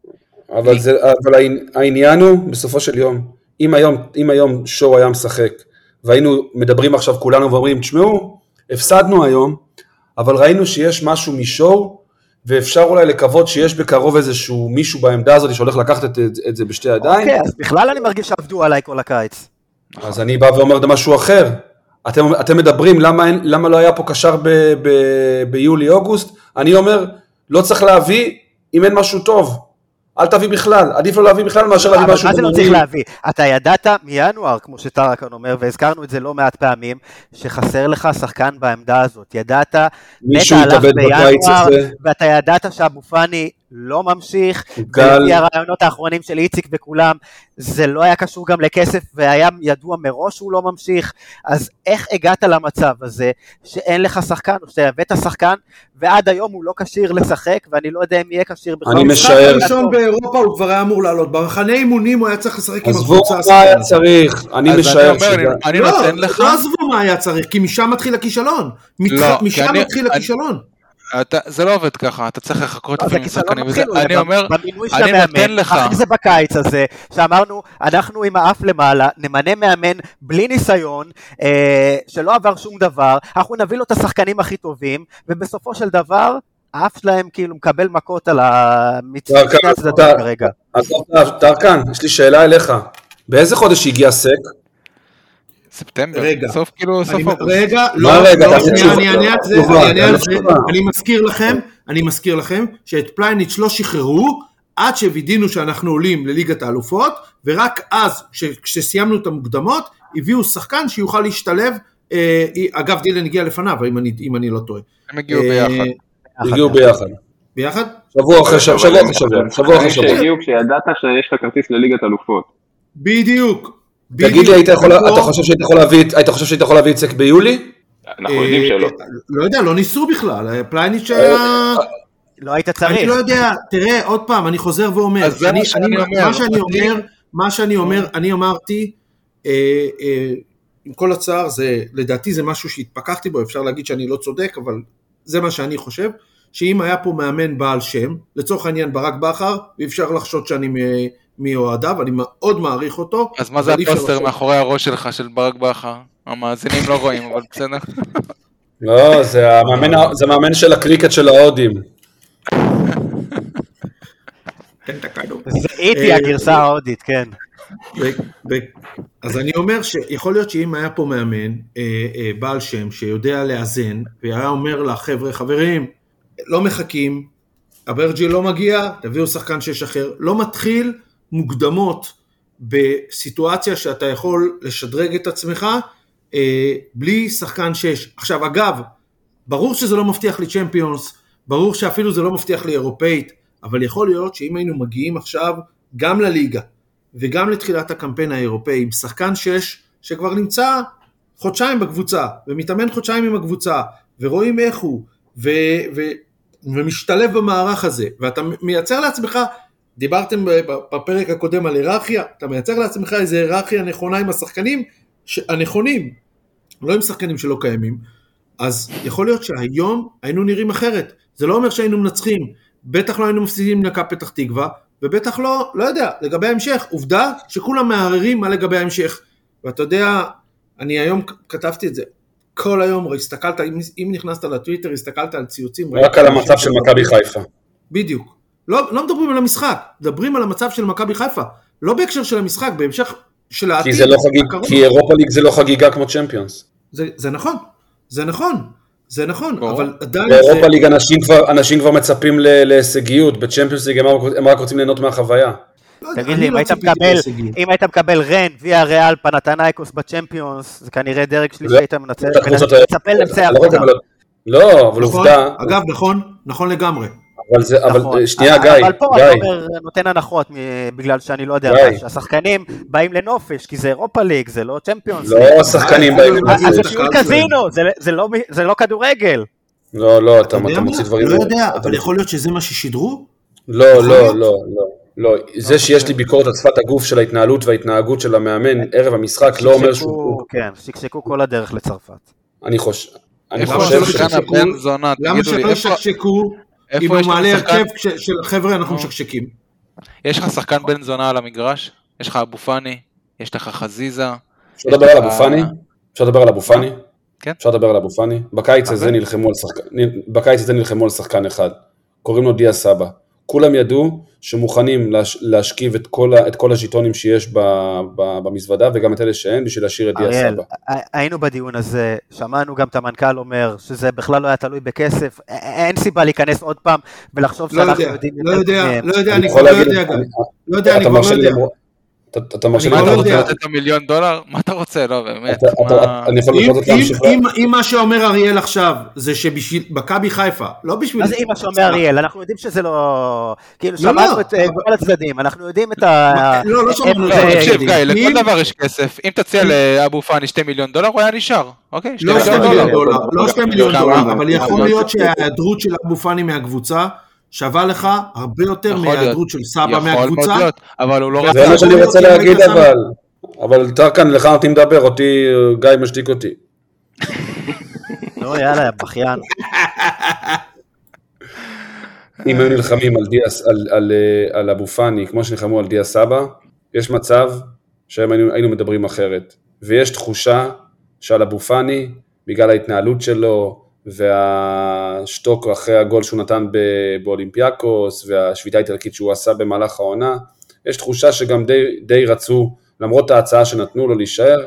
אבל, העניין הוא, בסופו של יום, אם היום, אם היום שואו היה משחק, והיינו מדברים עכשיו כולנו ואומרים, תשמעו, הפסדנו היום, אבל ראינו שיש משהו משואו, ואפשר אולי לקוות שיש בקרוב איזשהו מישהו בעמדה הזאת שהולך לקחת את, את, זה בשתי ידיים, אוקיי, אז בכלל אני מרגיש שעבדו עליי כל הקיץ. אז אני בא ואומר משהו אחר. אתם, אתם מדברים למה, אין, למה לא היה פה קשר ביולי-אוגוסט, אני אומר, לא צריך להביא אם אין משהו טוב. אל תביא בכלל, עדיף לא להביא בכלל מאשר להביא אבל משהו מה זה לא. צריך להביא? אתה ידעת מינואר, כמו שטרקן אומר, והזכרנו את זה לא מעט פעמים, שחסר לך שחקן בעמדה הזאת. ידעת, נטע הלך בינואר. ואתה ידעת שאבו פאני לא ממשיך, גל. ולפי הרעיונות האחרונים של איציק וכולם, זה לא היה קשור גם לכסף, והיה ידוע מראש שהוא לא ממשיך, אז איך הגעת למצב הזה, שאין לך שחקן, או שאתה הבאת שחקן, ועד היום הוא לא כשיר לשחק, ואני לא יודע אם יהיה כשיר בכלל. אני משער- הראשון באירופה הוא כבר היה אמור לעלות, במחנה אימונים הוא היה צריך לשחק עם עזבו הקבוצה מה השחקן היה. צריך, אני משער אומר, אני- לא, נותן לך, לא עזבו מה היה צריך, כי משם מתחיל הכישלון. לא, משם אני- מתחיל אני- הכישלון. אתה- זה לא עובד ככה, אתה צריך לחכות אז לפעמים שחקנים וזה, מתחיל אולי אני אומר, אני נותן לך. אחרי זה בקיץ הזה, שאמרנו, אנחנו עם האף למעלה, נמנה מאמן בלי ניסיון, אה, שלא עבר שום דבר, אנחנו נביא לו את השחקנים הכי טובים, ובסופו של דבר, האף שלהם כאילו מקבל מכות על ה... מצד טרקן, שני הצדדים כרגע. עזוב, טרקן, יש לי שאלה אליך. באיזה חודש הגיע סק? ספטמבר, רגע. סוף כאילו, סוף אוגוסט. רגע, לא, רגע, לא, שנייה. אני אענה על זה, אני אענה על זה. אני מזכיר לכם, אני מזכיר לכם, שאת פלייניץ' לא שחררו, עד שווידאנו שאנחנו עולים לליגת האלופות, ורק אז, כש- כשסיימנו את המוקדמות, הביאו שחקן שיוכל להשתלב, אה, אגב דילן הגיע לפניו, אם אני- אם אני לא טועה. הם הגיעו אה, ביחד. הגיעו ביחד. ביחד? שבוע אחרי שבוע, שבוע אחרי שבוע, שבוע אחרי שחקנים שבוע. שהגיעו כשידעת שיש לך כרטיס לליגת אלופות. בדיוק. תגיד לי, היית יכול- בדיוק. אתה חושב שהיית יכול להביא את- היית חושב שהיית יכול להביא את סק ביולי? אנחנו יודעים שלא. אה, לא יודע, לא ניסו בכלל, פלייניץ' היה... לא היית אני צריך. לא יודע, תראה, עוד פעם, אני חוזר ואומר, אני, מה שאני אני, אומר, מה שאני אומר, מה שאני אומר, אני אמרתי, אה, אה, עם כל הצער, זה, לדעתי זה משהו שהתפכחתי בו, אפשר להגיד שאני לא צודק, אבל זה מה שאני חושב, שאם היה פה מאמן בעל שם, לצורך העניין ברק בכר, ואי אפשר לחשוד שאני מאוהדיו, אני מאוד מעריך אותו. אז מה זה הפוסטר מאחורי הראש שלך של ברק בכר? המאזינים לא רואים, אבל בסדר. לא, זה המאמן ה- זה המאמן של הקריקט של ההודים. זה איטי אה, הגרסה ההודית, כן. אז אני אומר שיכול להיות שאם היה פה מאמן אה, אה, בעל שם שיודע לאזן והיה אומר לחבר'ה חברים לא מחכים אברג'י לא מגיע תביאו שחקן שש אחר לא מתחיל מוקדמות בסיטואציה שאתה יכול לשדרג את עצמך אה, בלי שחקן שש. עכשיו אגב ברור שזה לא מבטיח לי צ'מפיונס ברור שאפילו זה לא מבטיח לי אירופאית אבל יכול להיות שאם היינו מגיעים עכשיו גם לליגה וגם לתחילת הקמפיין האירופאי עם שחקן שש שכבר נמצא חודשיים בקבוצה ומתאמן חודשיים עם הקבוצה ורואים איך הוא ו, ו, ומשתלב במערך הזה ואתה מייצר לעצמך דיברתם בפרק הקודם על היררכיה אתה מייצר לעצמך איזה היררכיה נכונה עם השחקנים ש- הנכונים לא עם שחקנים שלא קיימים אז יכול להיות שהיום היינו נראים אחרת זה לא אומר שהיינו מנצחים בטח לא היינו מפסידים למכבי פתח תקווה ובטח לא, לא יודע, לגבי ההמשך, עובדה שכולם מערערים מה לגבי ההמשך. ואתה יודע, אני היום כתבתי את זה, כל היום הסתכלת, אם, אם נכנסת לטוויטר, הסתכלת על ציוצים. רק על המצב של מכבי חיפה. בדיוק. לא, לא מדברים על המשחק, מדברים על המצב של מכבי חיפה. לא בהקשר של המשחק, בהמשך של העתיד. כי זה לא חגיג. כי אירופה ליג זה לא חגיגה כמו צ'מפיונס. זה, זה נכון, זה נכון, זה נכון, ברור. אבל עדיין באירופה זה... ליג אנשים כבר, אנשים כבר מצפים ל- להישגיות, בצ'מפיונס ליג הם הם רק רוצים ליהנות מהחוויה. לא תגיד לי, אם לא היית ציפיתי מקבל. אם היית מקבל רן, ויה ריאל, פנתנייקוס בצ'מפיונס, זה כנראה דרג שלישי היית הקבוצות האלה. מצפה לנצח לא רק, אותם. אבל- לא, אבל נכון? עובדה, אגב, נכון, נכון לגמרי. אבל זה, נכון. אבל שנייה אבל- גיא, אבל פה גיא, אתה אומר, נותן הנחות בגלל שאני לא יודע גיא. שהשחקנים באים לנופש, כי זה אירופה ליג, זה לא צ'מפיונס. לא השחקנים אה, באים, אה, אז זה הקהל שלהם. קזינו, זה- זה לא זה לא כדורגל. לא, לא, אתה אתה אתה? מוציא דברים, לא יודע, אתה- אבל יכול להיות שזה מה ששידרו? לא, לא? לא, לא, לא, זה שיש לי ביקורת על שפת הגוף של ההתנהלות וההתנהגות של המאמן ערב המשחק לא אומר שהוא, שקשקו- כן, שקשקו כל הדרך לצרפת. אני חושב, אני חושב ש... למה שלא ישקשקו אם הוא מעלה? הרכב של חבר'ה אנחנו נו. משקשקים? יש לך שחקן בן זונה על המגרש? יש לך אבו פאני? יש לך חזיזה? אפשר לדבר על אבו פאני? אפשר לדבר על אבו פאני? כן. אפשר לדבר על אבו פאני? בקיץ הזה נלחמו על שחקן, בקיץ הזה נלחמו על שחקן אחד, קוראים לו דיה סבא. כולם ידעו שמוכנים להש, להשכיב את כל, ה, את כל הז'יטונים שיש ב, ב, במזוודה וגם את אלה שאין בשביל להשאיר את דיה סבא. היינו בדיון הזה, שמענו גם את המנכ"ל אומר שזה בכלל לא היה תלוי בכסף, אין סיבה להיכנס עוד פעם ולחשוב לא שאנחנו יודע, יודעים לא יודע. לא יודע, אני כבר לא להגיד, יודע גם. לא יודע, אני כבר לא יודע. אתה- אתה מרשה לי מה לא רוצה יודע. לתת את המיליון דולר? מה אתה רוצה? לא, באמת. אתה- אתה- מה- אני יכול אם- בכל זאת אם- להמשיך. אם- אם מה שאומר אריאל עכשיו זה שבשביל מכבי חיפה, לא בשביל... מה זה אימא שאומר אריאל? אנחנו יודעים שזה לא... כאילו, לא, לא, שמענו את אה, אבל- כל הצדדים, אנחנו יודעים את ה... מה, לא, לא שמענו את איפה- כל תקשיב. גיא, אם- לכל דבר יש כסף. אם תציע לאבו פאני 2 מיליון דולר, הוא היה נשאר. אוקיי? לא שתי מיליון מיליון דולר. לא אבל יכול כמה? להיות שההיעדרות של אבו פאני מהקבוצה שווה לך הרבה יותר. מההיעדרות של סבא יכול מאוד מהקבוצה. להיות, אבל הוא לא זה זה רצה. מה שאני רוצה להגיד אבל. אבל טרקן, לך נותנים לדבר, אותי גיא משתיק אותי. לא, יאללה, בכיין. אם היו נלחמים על, דיאס, על, על, על אבו פאני כמו שנלחמו על דיה סבא, יש מצב שהיום היינו, היינו מדברים אחרת. ויש תחושה שעל אבו פאני, בגלל ההתנהלות שלו, והשטוק אחרי הגול שהוא נתן ב- באולימפיאקוס, והשביתה האיטלקית שהוא עשה במהלך העונה, יש תחושה שגם די, די רצו, למרות ההצעה שנתנו לו להישאר,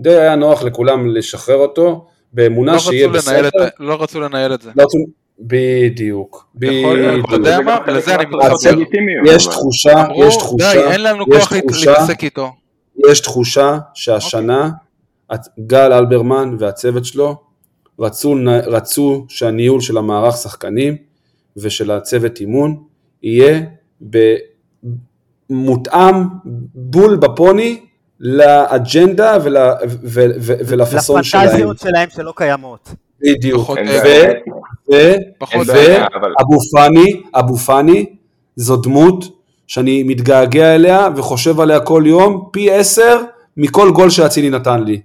די היה נוח לכולם לשחרר אותו, באמונה לא שיהיה בסדר. את- לא רצו לנהל את זה. לא רצו... בדיוק, להיות, בדיוק. אתה יודע מה? לזה אני מתחבר. יש תחושה, יש תחושה, די, אין לנו יש כוח תחושה, להתעסק איתו. יש תחושה שהשנה את- גל אלברמן והצוות שלו רצו, רצו שהניהול של המערך שחקנים ושל הצוות אימון יהיה ב- מותאם בול בפוני לאג'נדה ול, ו, ו, ו, ולפאסון שלהם. לפנטזיות שלהם שלא קיימות. בדיוק. ואבו פאני, אבו פאני זו דמות שאני מתגעגע אליה וחושב עליה כל יום פי עשר מכל גול שאצילי נתן לי.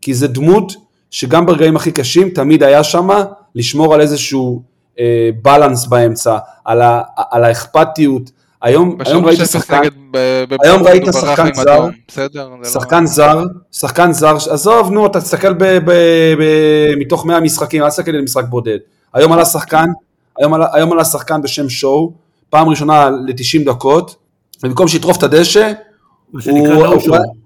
כי זו דמות שגם ברגעים הכי קשים תמיד היה שם לשמור על איזשהו אה, בלנס באמצע, על, ה, על האכפתיות. היום, היום ראיתי שחקן, היום ראית שחקן זר, בסדר? לא- שחקן זר, שחקן זר, עזוב נו, אתה תסתכל ב, ב, ב, מתוך 100 משחקים, אל תסתכל על משחק בודד. היום עלה שחקן, היום עלה, היום עלה שחקן בשם שואו, פעם ראשונה ל-90 דקות, ובמקום שיטרוף את הדשא, הוא, לא הוא.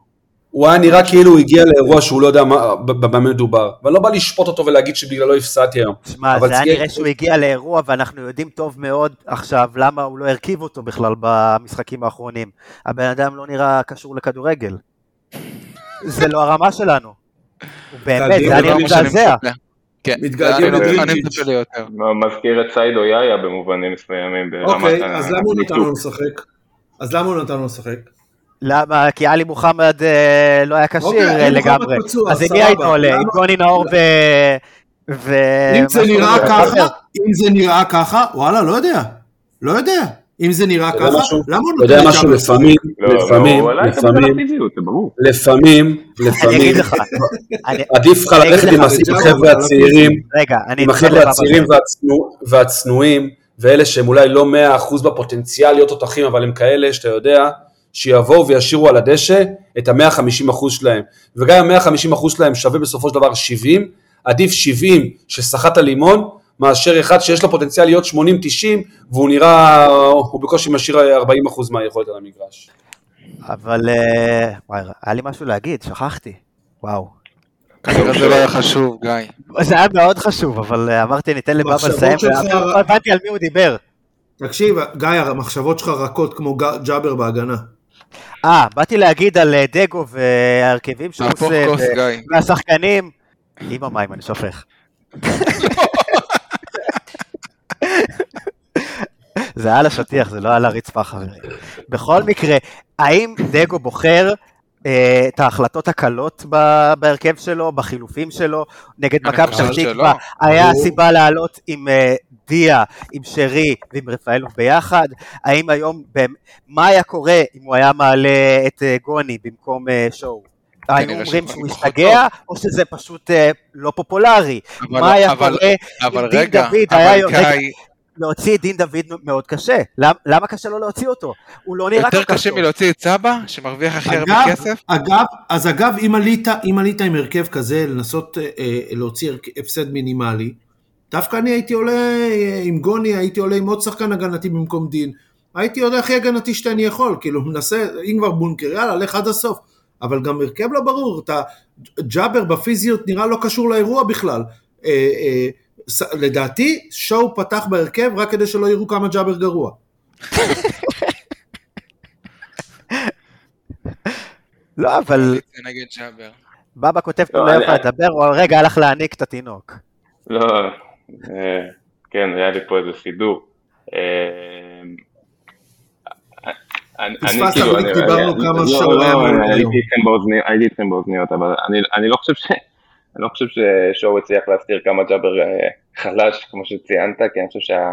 הוא היה נראה כאילו הוא הגיע לאירוע שהוא לא יודע מה- במה מדובר. ואני לא בא לשפוט אותו ולהגיד שבגללו הפסדתי היום. שמע, זה היה תהיה- נראה שהוא הגיע לאירוע, ואנחנו יודעים טוב מאוד עכשיו למה הוא לא הרכיב אותו בכלל במשחקים האחרונים. הבן אדם לא נראה קשור לכדורגל. זה לא הרמה שלנו. הוא באמת, זה היה זה נראה לא מזעזע. כן, מתגעגע זה אני- לדריג'יץ'. אני מצפה. מזכיר את סיידו יאיה במובנים מסוימים אוקיי, אז למה הוא נתן הניתוק. לשחק? אז למה הוא נתן לנו לשחק? למה? כי עלי מוחמד אה, לא היה כשיר אוקיי, אה, עלי מוחמד לגמרי. פצוע, אז עם מי. היית עולה? עם גוני נאור ו... ו... אם זה נראה. ככה, אם זה נראה ככה, וואלה, לא יודע. לא יודע. אם זה נראה ככה, משהו? למה הוא אתה יודע נותן משהו, לפעמים, לא, לא, לפעמים, לפעמים. לפעמים, אני לפעמים, עדיף לך ללכת עם החבר'ה הצעירים, רגע, אני עם החבר'ה הצעירים והצנועים, ואלה שהם אולי לא 100% בפוטנציאל להיות תותחים, אבל הם כאלה שאתה יודע, שיבואו וישאירו על הדשא את ה-150% שלהם. וגם אם ה-150% שלהם שווה בסופו של דבר 70, עדיף 70 שסחט לימון, מאשר אחד שיש לו פוטנציאל להיות 80-90, והוא נראה, הוא בקושי משאיר 40% מהיכולת על המגרש. אבל אה, וואי, היה לי משהו להגיד, שכחתי. וואו. כנראה זה לא היה חשוב, גיא. זה היה מאוד חשוב, אבל אה, אמרתי ניתן לבבא לסיים, שלך- ואפילו לא הבנתי על מי הוא דיבר. תקשיב, גיא, המחשבות שלך רכות כמו ג'אבר בהגנה. אה, באתי להגיד על אה, דגו וההרכבים שהוא עושה. והשחקנים. עם המים, אני שופך. זה על השטיח, זה לא על הרצפה חברים. בכל מקרה, האם דגו בוחר אה, את ההחלטות הקלות ב- בהרכב שלו, בחילופים שלו, נגד מכבי פתח. תקווה, היה. סיבה לעלות עם אה, דיה, עם שרי ועם רפאלוב ביחד? האם היום, מה היה קורה אם הוא היה מעלה את אה, גוני במקום אה, שואו? היינו כנראה אומרים שהוא השתגע, או שזה פשוט אה, לא פופולרי? מה היה קורה אם דין דוד היה... גיא, להוציא את דין דוד מאוד קשה. למ- למה קשה לו להוציא אותו? הוא לא נראה כל יותר קשה. מלהוציא את סבא, שמרוויח הכי הרבה כסף? אגב, אז אגב, אם עלית, אם עלית עם הרכב כזה, לנסות אה, להוציא הפסד מינימלי, דווקא אני הייתי עולה אה, עם גוני, הייתי עולה עם עוד שחקן הגנתי במקום דין. הייתי יודע הכי הגנתי שאני יכול, כאילו מנסה, אם כבר בונקר, יאללה, לך עד הסוף. אבל גם הרכב לא ברור, אתה, ג'אבר בפיזיות נראה לא קשור לאירוע בכלל. אה, אה, ס- לדעתי, שואו פתח בהרכב רק כדי שלא יראו כמה ג'אבר גרוע. לא, אבל נגד ג'אבר. בבא כותב לא, לא יכול לדבר, הרגע הלך להעניק את התינוק. לא, כן, היה לי פה איזה סידור. אה, אני- אני פספסת, בדיוק אני- דיברנו אני- כמה שואו. הייתי איתכם באוזניות- אבל אני- אני לא חושב ש... אני לא חושב ששואו הצליח להסתיר כמה ג'אבר אה, חלש, כמו שציינת, כי אני חושב שה...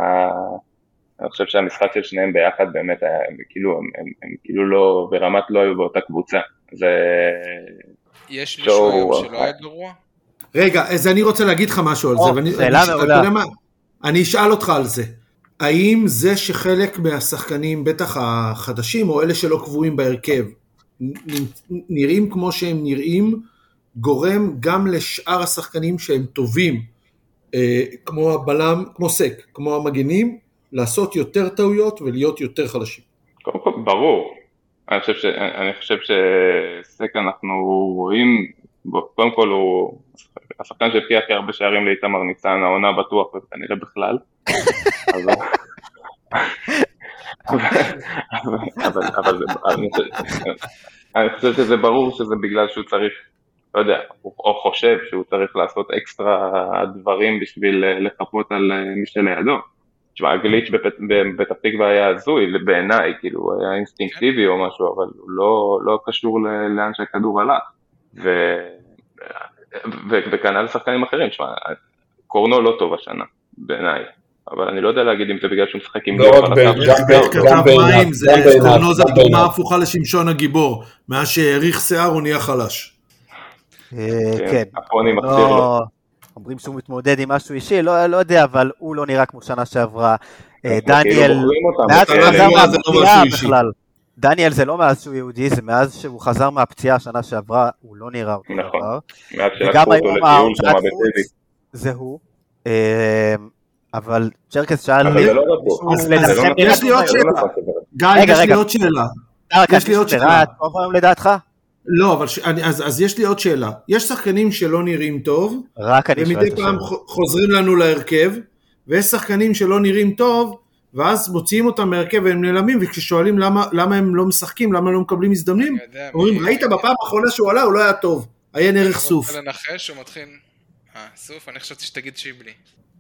אני חושב שהמשחק של שניהם ביחד באמת היה, הם כאילו, הם, הם, הם כאילו לא, ברמת לא היו באותה קבוצה. זה... יש מישהו היום שלא אה, היה גרוע? רגע, אז אני רוצה להגיד לך משהו על זה. ואני- שאלה אני- מעולה. אתה יודע מה? אני אשאל אותך על זה. האם זה שחלק מהשחקנים, בטח החדשים, או אלה שלא קבועים בהרכב, נראים כמו שהם נראים, גורם גם לשאר השחקנים שהם טובים, אה, כמו הבלם, כמו סק, כמו המגנים, לעשות יותר טעויות ולהיות יותר חלשים. קודם כל, ברור. אני חושב, ש... אני חושב שסק אנחנו רואים, קודם כל הוא השחקן שהבקיע הכי הרבה שערים לאיתמר ניצן, העונה בטוח וכנראה בכלל. אבל, אני, חושב, שזה ברור שזה בגלל שהוא צריך, לא יודע, או חושב שהוא צריך לעשות אקסטרה דברים בשביל אה, לחפות על אה, מי שלידו. תשמע, הגליץ' בפת- בפתח תקווה היה הזוי בעיניי, כאילו, הוא היה אינסטינקטיבי או משהו, אבל הוא לא, לא קשור לאן שהכדור הלך. וכנ"ל שחקנים אחרים, תשמע, קורנו לא טוב השנה, בעיניי. אבל אני לא יודע להגיד אם זה בגלל שהוא משחק עם לא רק על ב- הקו. גם ב- כתב גם בעיניו, מים, זה גם בעיניו, קורנו זה הדוגמה. ההפוכה לשמשון הגיבור. מאז שהאריך שיער הוא נהיה חלש. אה, כן, כן. הפוני לא- מחזיר לו. אומרים שהוא מתמודד עם משהו אישי, לא לא יודע, אבל הוא לא נראה כמו שנה שעברה. אה, כאילו דניאל, אותם, מאז חזר אירוע זה לא מהפציעה משהו אישי. בכלל. דניאל זה לא מאז שהוא יהודי, זה מאז שהוא חזר מהפציעה שנה שעברה, הוא לא נראה אותו נכון. דבר. מאז וגם שלקחו אותו היום לטיול שם ההוצאת. חוץ זה הוא. אה, אבל צ'רקס שאל אבל לי, זה לא לא נכון, יש לי עוד לא שאלה. נכון גיא, יש לי. עוד שאלה. רק יש לי עוד שאלה. טוב היום לדעתך? לא, אבל ש... אני, אז, אז יש לי עוד שאלה. יש שחקנים שלא נראים טוב, רק אני ומדי. פעם חוזרים לנו להרכב, ויש שחקנים שלא נראים טוב, ואז מוציאים אותם מהרכב והם נעלמים, וכששואלים למה, למה הם לא משחקים, למה הם לא מקבלים הזדמנים, אני אומרים, מי- ראית בפעם האחרונה שהוא עלה, הוא לא היה טוב, עיין ערך סוף. אתה רוצה לנחש, הוא מתחיל... אה, סוף? אני חשבתי שתגיד שיבלי.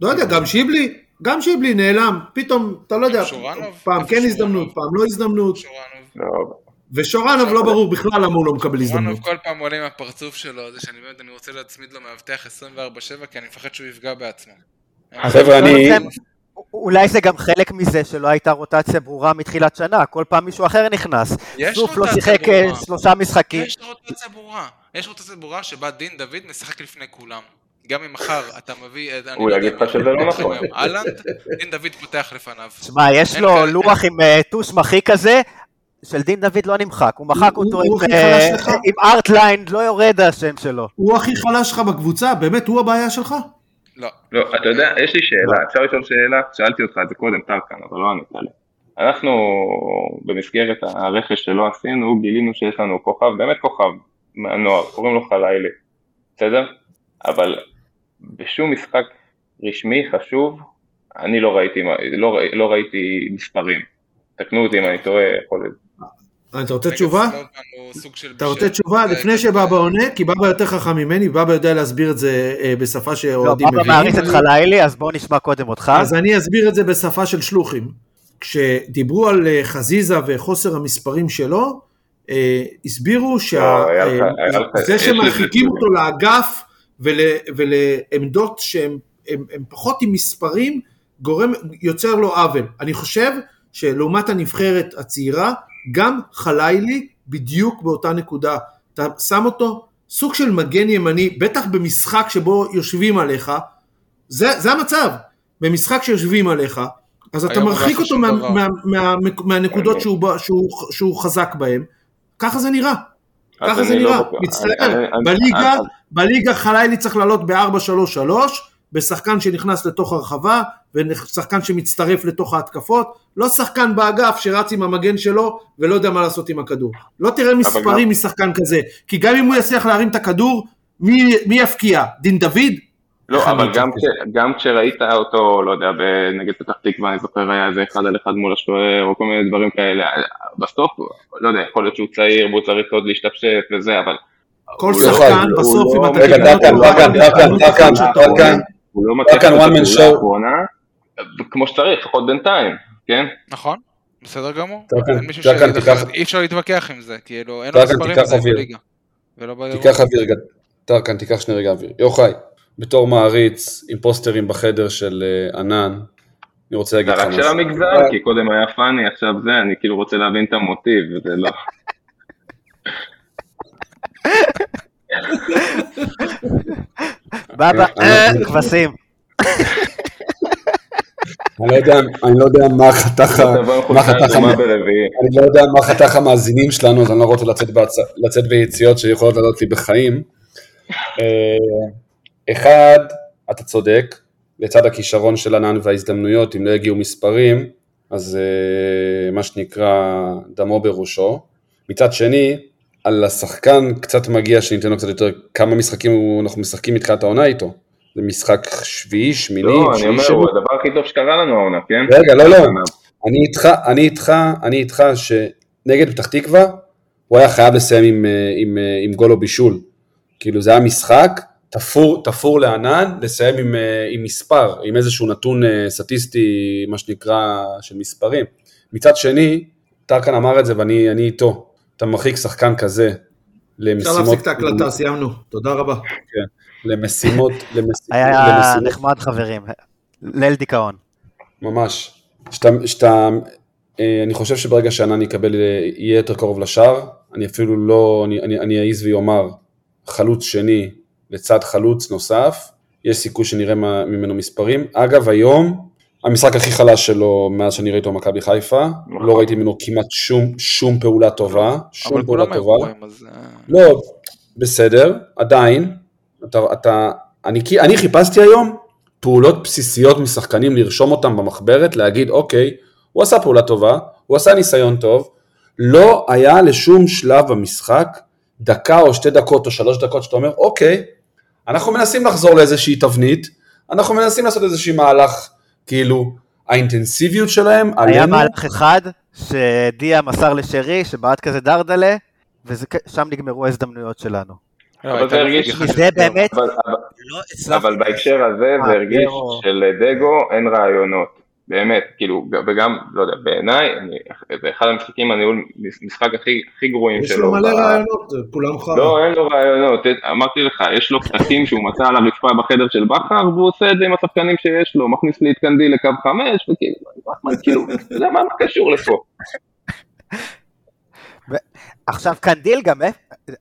לא יודע, גם שיבלי, גם שיבלי נעלם, פתאום, אתה לא יודע, שורנוב? פעם כן שורנוב? הזדמנות, פעם לא הזדמנות. לא, ושורנוב לא ברור בכלל למה הוא לא מקבל הזדמנות. שורנוב כל פעם עולה עם הפרצוף שלו, זה שאני באמת, אני רוצה להצמיד לו מאבטח 24/7, כי אני מפחד שהוא יפגע בעצמו. חבר'ה, אני אני- אולי זה גם חלק מזה שלא הייתה רוטציה ברורה מתחילת שנה, כל פעם מישהו אחר נכנס. יש סוף לא שיחק אה, ברורה. שלושה משחקים. יש רוטציה ברורה. יש רוטציה ברורה שבה דין דוד משחק לפני כולם. גם אם מחר אתה מביא... אה, אני הוא לא יגיד לך שזה לא מי נכון. אהלנד, דין דוד פותח לפניו. שמע, יש לו. לוח עם אה, טוש מחי כזה, של דין דוד לא נמחק, הוא מחק אותו אה. עם ארטליין, לא יורד השם שלו. הוא הכי חלש לך בקבוצה, באמת, הוא הבעיה שלך? לא. לא, אתה יודע, יש לי שאלה, אפשר לשאול שאלה? שאלתי אותך את זה קודם, טרקן, אבל לא ענית לי. אנחנו, במסגרת הרכש שלא עשינו, גילינו שיש לנו כוכב, באמת כוכב, מהנוער, קוראים לו חלילי, בסדר? אבל בשום משחק רשמי חשוב, אני לא ראיתי, לא, לא ראיתי מספרים. תקנו אותי אם אני טועה, יכול להיות. אה, אתה רוצה תשובה? של אתה רוצה. תשובה? לפני כזה- שבבא עונה, כי בבא יותר חכם ממני, בבא יודע להסביר את זה אה, בשפה לא, שאוהדים בבא מבינים. מעריץ את חלילי, אז בואו נשמע קודם אותך. אז אני אסביר את זה בשפה של שלוחים. כשדיברו על אה, חזיזה וחוסר המספרים שלו, הסבירו לא, שזה שמרחיקים אותו לאגף ול, ולעמדות שהן פחות עם מספרים, גורם, יוצר לו עוול. אני חושב שלעומת הנבחרת הצעירה, גם חלילי בדיוק באותה נקודה. אתה שם אותו סוג של מגן ימני, בטח במשחק שבו יושבים עליך, זה, זה המצב. במשחק שיושבים עליך, אז אתה לא מרחיק אותו מה. מה, מה, מה, מהנקודות שהוא, ב- שהוא, שהוא חזק בהן. ככה זה נראה. ככה זה לא נראה. בטוח. מצטער. אני- אני- בליגה, אני- בליגה חלילי צריך לעלות ב-4-3-3, בשחקן שנכנס לתוך הרחבה ושחקן שמצטרף לתוך ההתקפות, לא שחקן באגף שרץ עם המגן שלו ולא יודע מה לעשות עם הכדור. לא תראה מספרים גם... משחקן כזה, כי גם אם הוא יצליח להרים את הכדור, מי, מי יפקיע? דין דוד? לא, אבל גם, כש, גם כשראית אותו, לא יודע, נגד פתח תקווה, אני זוכר היה איזה אחד על אחד מול השוער, או כל מיני דברים כאלה, בסוף, לא יודע, יכול להיות שהוא צעיר והוא צריך עוד להשתפשף וזה, אבל... כל שחקן בסוף, אם אתה... רגע, דקן, דקן, דקן, דקן, דקן, הוא לא מצליח את הפעולה האחרונה, כמו שצריך, לפחות בינתיים, כן? נכון, בסדר גמור. אין מישהו דקן, שיגיד תיקח- אחרת. אי אפשר להתווכח עם זה, כאילו, אין לו דקן, מספרים בזה. בליגה. תיקח אוויר טרקן, תיקח שני רגע אוויר. יוחאי, בתור מעריץ עם פוסטרים בחדר של אה, ענן, אני רוצה זה להגיד לך רק של משהו. המגזר, כי קודם היה פאני, עכשיו זה, אני כאילו רוצה להבין את המוטיב, וזה לא. בבא, אה, כבשים. אני לא יודע- אני לא יודע מה חתך מה חתך. אני לא יודע מה חתך המאזינים שלנו, אז אני לא רוצה לצאת, בהצ... לצאת ביציאות שיכולות לעלות לי בחיים. אה, אחד, אתה צודק, לצד הכישרון של ענן וההזדמנויות, אם לא יגיעו מספרים, אז אה, מה שנקרא דמו בראשו. מצד שני, על השחקן קצת מגיע שניתן לו קצת יותר, כמה משחקים אנחנו משחקים מתחילת העונה איתו. זה משחק שביעי, שמיני, לא, אני אומר, שלו. הוא הדבר הכי טוב שקרה לנו העונה, כן? רגע, לא, לא. אני איתך, אני איתך, אני איתך שנגד פתח תקווה, הוא היה חייב לסיים עם, אה, עם, אה, עם גול או בישול. כאילו זה היה משחק, תפור, תפור לענן, לסיים עם, אה, עם מספר, עם איזשהו נתון סטטיסטי, מה שנקרא, של מספרים. מצד שני, טרקן אמר את זה ואני אני איתו, אתה מרחיק שחקן כזה אפשר למשימות, להפסיק את ההקלטה, סיימנו. תודה רבה. למשימות, למש, היה למשימות נחמד חברים. ליל דיכאון. ממש. שאתה, שאתה, אה, אני חושב שברגע שענן יקבל, אה, יהיה יותר קרוב לשער, אני אפילו לא, אני, אני, אני אעז ואומר, חלוץ שני לצד חלוץ נוסף, יש סיכוי שנראה מה- ממנו מספרים. אגב, היום, המשחק הכי חלש שלו מאז שאני ראיתי אותו במכבי חיפה, נכון. לא ראיתי ממנו כמעט שום, שום פעולה טובה, שום פעולה טובה. אז... אה, לא, בסדר, עדיין, אתה, אתה, אני, אני חיפשתי היום פעולות בסיסיות משחקנים, לרשום אותם במחברת, להגיד, אוקיי, הוא עשה פעולה טובה, הוא עשה ניסיון טוב, לא היה לשום שלב במשחק דקה או שתי דקות או שלוש דקות שאתה אומר, אוקיי, אנחנו מנסים לחזור לאיזושהי תבנית, אנחנו מנסים לעשות איזשהו מהלך, כאילו, האינטנסיביות שלהם היה עלינו, מהלך אחד שדיה מסר לשרי שבעט כזה דרדלה ושם נגמרו ההזדמנויות שלנו. לא, אבל זה הרגיש- זה של- באמת אבל- לא אבל. בהקשר הזה אה, זה הרגיש דגו. שלדגו אין רעיונות, באמת, כאילו, וגם, לא יודע, בעיניי, זה אחד המשחקים, הניהול משחק הכי הכי גרועים יש שלו. לו מלא ב- רעיונות, כולם חרא. לא, אין לו רעיונות, אמרתי לך, יש לו פתקים שהוא מצא על הרצפה בחדר של בכר, והוא עושה את זה עם השחקנים שיש לו, מכניס לי את קנדיל לקו חמש, וכאילו, מה, כאילו, מה מה קשור לפה? עכשיו קנדיל גם, אה?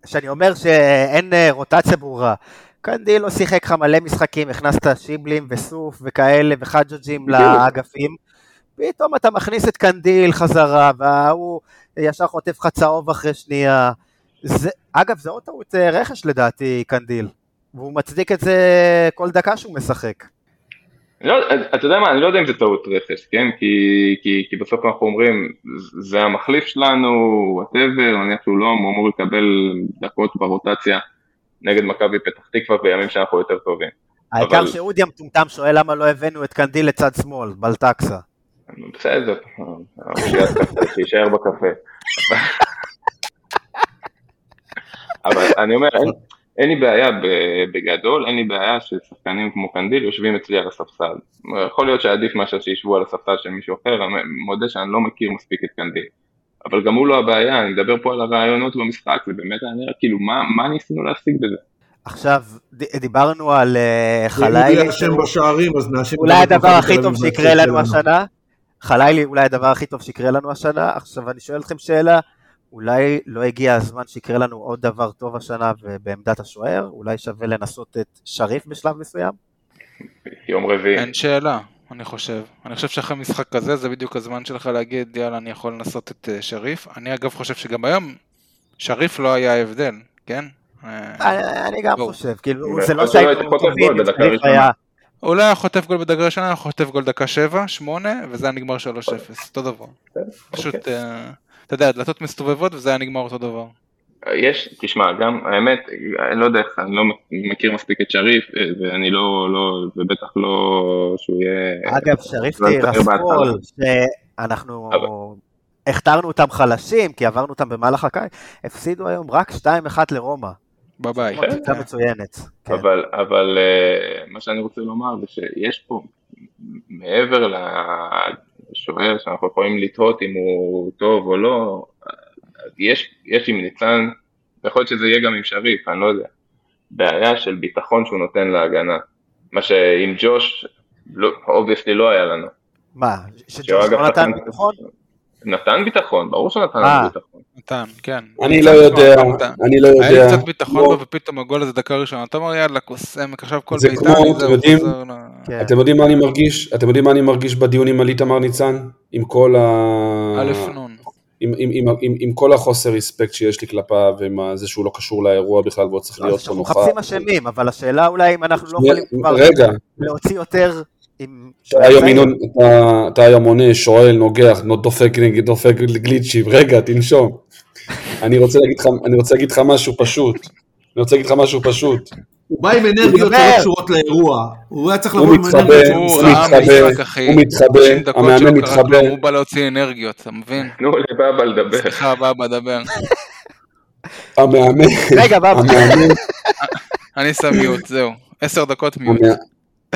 שאני אומר שאין אה, רוטציה ברורה. קנדיל לא שיחק לך מלא משחקים, הכנסת שיבלים וסוף וכאלה וחג'ג'ים לאגפים. פתאום אתה מכניס את קנדיל חזרה, וההוא ישר חוטף לך צהוב אחרי שנייה. זה, אגב, זה עוד טעות אה, רכש לדעתי, קנדיל. והוא מצדיק את זה כל דקה שהוא משחק. לא, אתה יודע מה, אני לא יודע אם זה טעות רכש, כן? כי, כי, כי בסוף אנחנו אומרים, זה המחליף שלנו, whatever, נניח שהוא לא אמור לקבל דקות ברוטציה נגד מכבי פתח תקווה בימים שאנחנו יותר טובים. העיקר אבל- שאודי המטומטם שואל למה לא הבאנו את קנדיל לצד שמאל, בלטקסה. בסדר, שיישאר קפה, שיישאר בקפה. אבל אני אומר, אין, לי בעיה בגדול, אין לי בעיה ששחקנים כמו קנדיל יושבים אצלי על הספסל. יכול להיות שעדיף מאשר שישבו על הספסל של מישהו אחר, אני מודה שאני לא מכיר מספיק את קנדיל. אבל גם הוא לא הבעיה, אני מדבר פה על הרעיונות במשחק, זה באמת היה נראה כאילו, מה, מה ניסינו להשיג בזה? עכשיו, ד- דיברנו על אה, אם חלילי, אשם בשערים, אז נאשים אולי הדבר הכי טוב שיקרה לנו. השנה, חלילי אולי הדבר הכי טוב שיקרה לנו השנה, עכשיו אני שואל אתכם שאלה, אולי לא הגיע הזמן שיקרה לנו עוד דבר טוב השנה בעמדת השוער? אולי שווה לנסות את שריף בשלב מסוים? יום רביעי. אין שאלה, אני חושב. אני חושב שאחרי משחק כזה זה בדיוק הזמן שלך להגיד יאללה אני יכול לנסות את אה, שריף. אני אגב חושב שגם היום שריף לא היה הבדל, כן? אה, אני אני גם. חושב, כאילו זה לא שהיינו היית חוטף טובים, גול אם בדקה שריף. היה... הוא לא היה חוטף גול בדקה ראשונה, היה חוטף גול דקה 7, 8, וזה היה נגמר 3-0, אותו דבר. פשוט, אוקיי. אה, אתה יודע, דלתות מסתובבות וזה היה נגמר אותו דבר. יש, תשמע, גם האמת, אני לא יודע איך, אני לא מכיר מספיק את שריף, אה, ואני לא, לא, ובטח לא שהוא יהיה... אגב, שריף לא נדבר רספול, בהתחלה. שאנחנו אבל- הכתרנו אותם חלשים, כי עברנו אותם במהלך הקיץ, הפסידו היום רק 2-1 לרומא. בבית. קבוצה מצוינת. כן. אבל, אבל אה, מה שאני רוצה לומר זה שיש פה, מעבר לשוער שאנחנו יכולים לתהות אם הוא טוב או לא, יש, יש עם ניצן, יכול להיות שזה יהיה גם עם שריף, אני לא יודע, בעיה של ביטחון שהוא נותן להגנה. מה שעם ג'וש, obviously לא היה לנו. מה, שג'וש לא נתן ביטחון? נתן ביטחון, ברור שנתן אה. לנו ביטחון. נתן, כן. אני לא יודע. אני לא היה לי יודע. קצת ביטחון כמו- בו ופתאום הגול הזה דקה ראשונה, אתה אומר יאללה כוס אמק עכשיו כל זה בעיטה, כמו, אני אתם יודעים-. כן. אתם יודעים מה אני מרגיש? אתם יודעים מה אני מרגיש בדיונים על איתמר ניצן? עם כל ה... א' נון. עם, עם, עם, עם, עם כל החוסר רספקט שיש לי כלפיו, ועם זה שהוא לא קשור לאירוע בכלל והוא צריך להיות פה אנחנו נוכח. מחפשים אשמים, אבל השאלה אולי אם אנחנו לא יכולים כבר רגע, להוציא יותר עם... היום ינון, אתה, אתה היום עונה, שואל, נוגח, נו- דופק, דופק גליצ'ים, רגע, תנשום. אני רוצה להגיד לך, אני רוצה להגיד לך משהו פשוט. אני רוצה להגיד לך משהו פשוט. הוא בא עם אנרגיות. שלא קשורות לאירוע. הוא היה צריך לבוא עם אנרגיות הוא מתחבא, הוא מתחבא, 90 דקות המאמן מתחבא. הוא בא להוציא אנרגיות, אתה מבין? תנו לבבא לדבר. סליחה, בבא, דבר. המאמן, רגע, בבא. המאמן, אני שם מיוט, זהו. עשר דקות מיוט.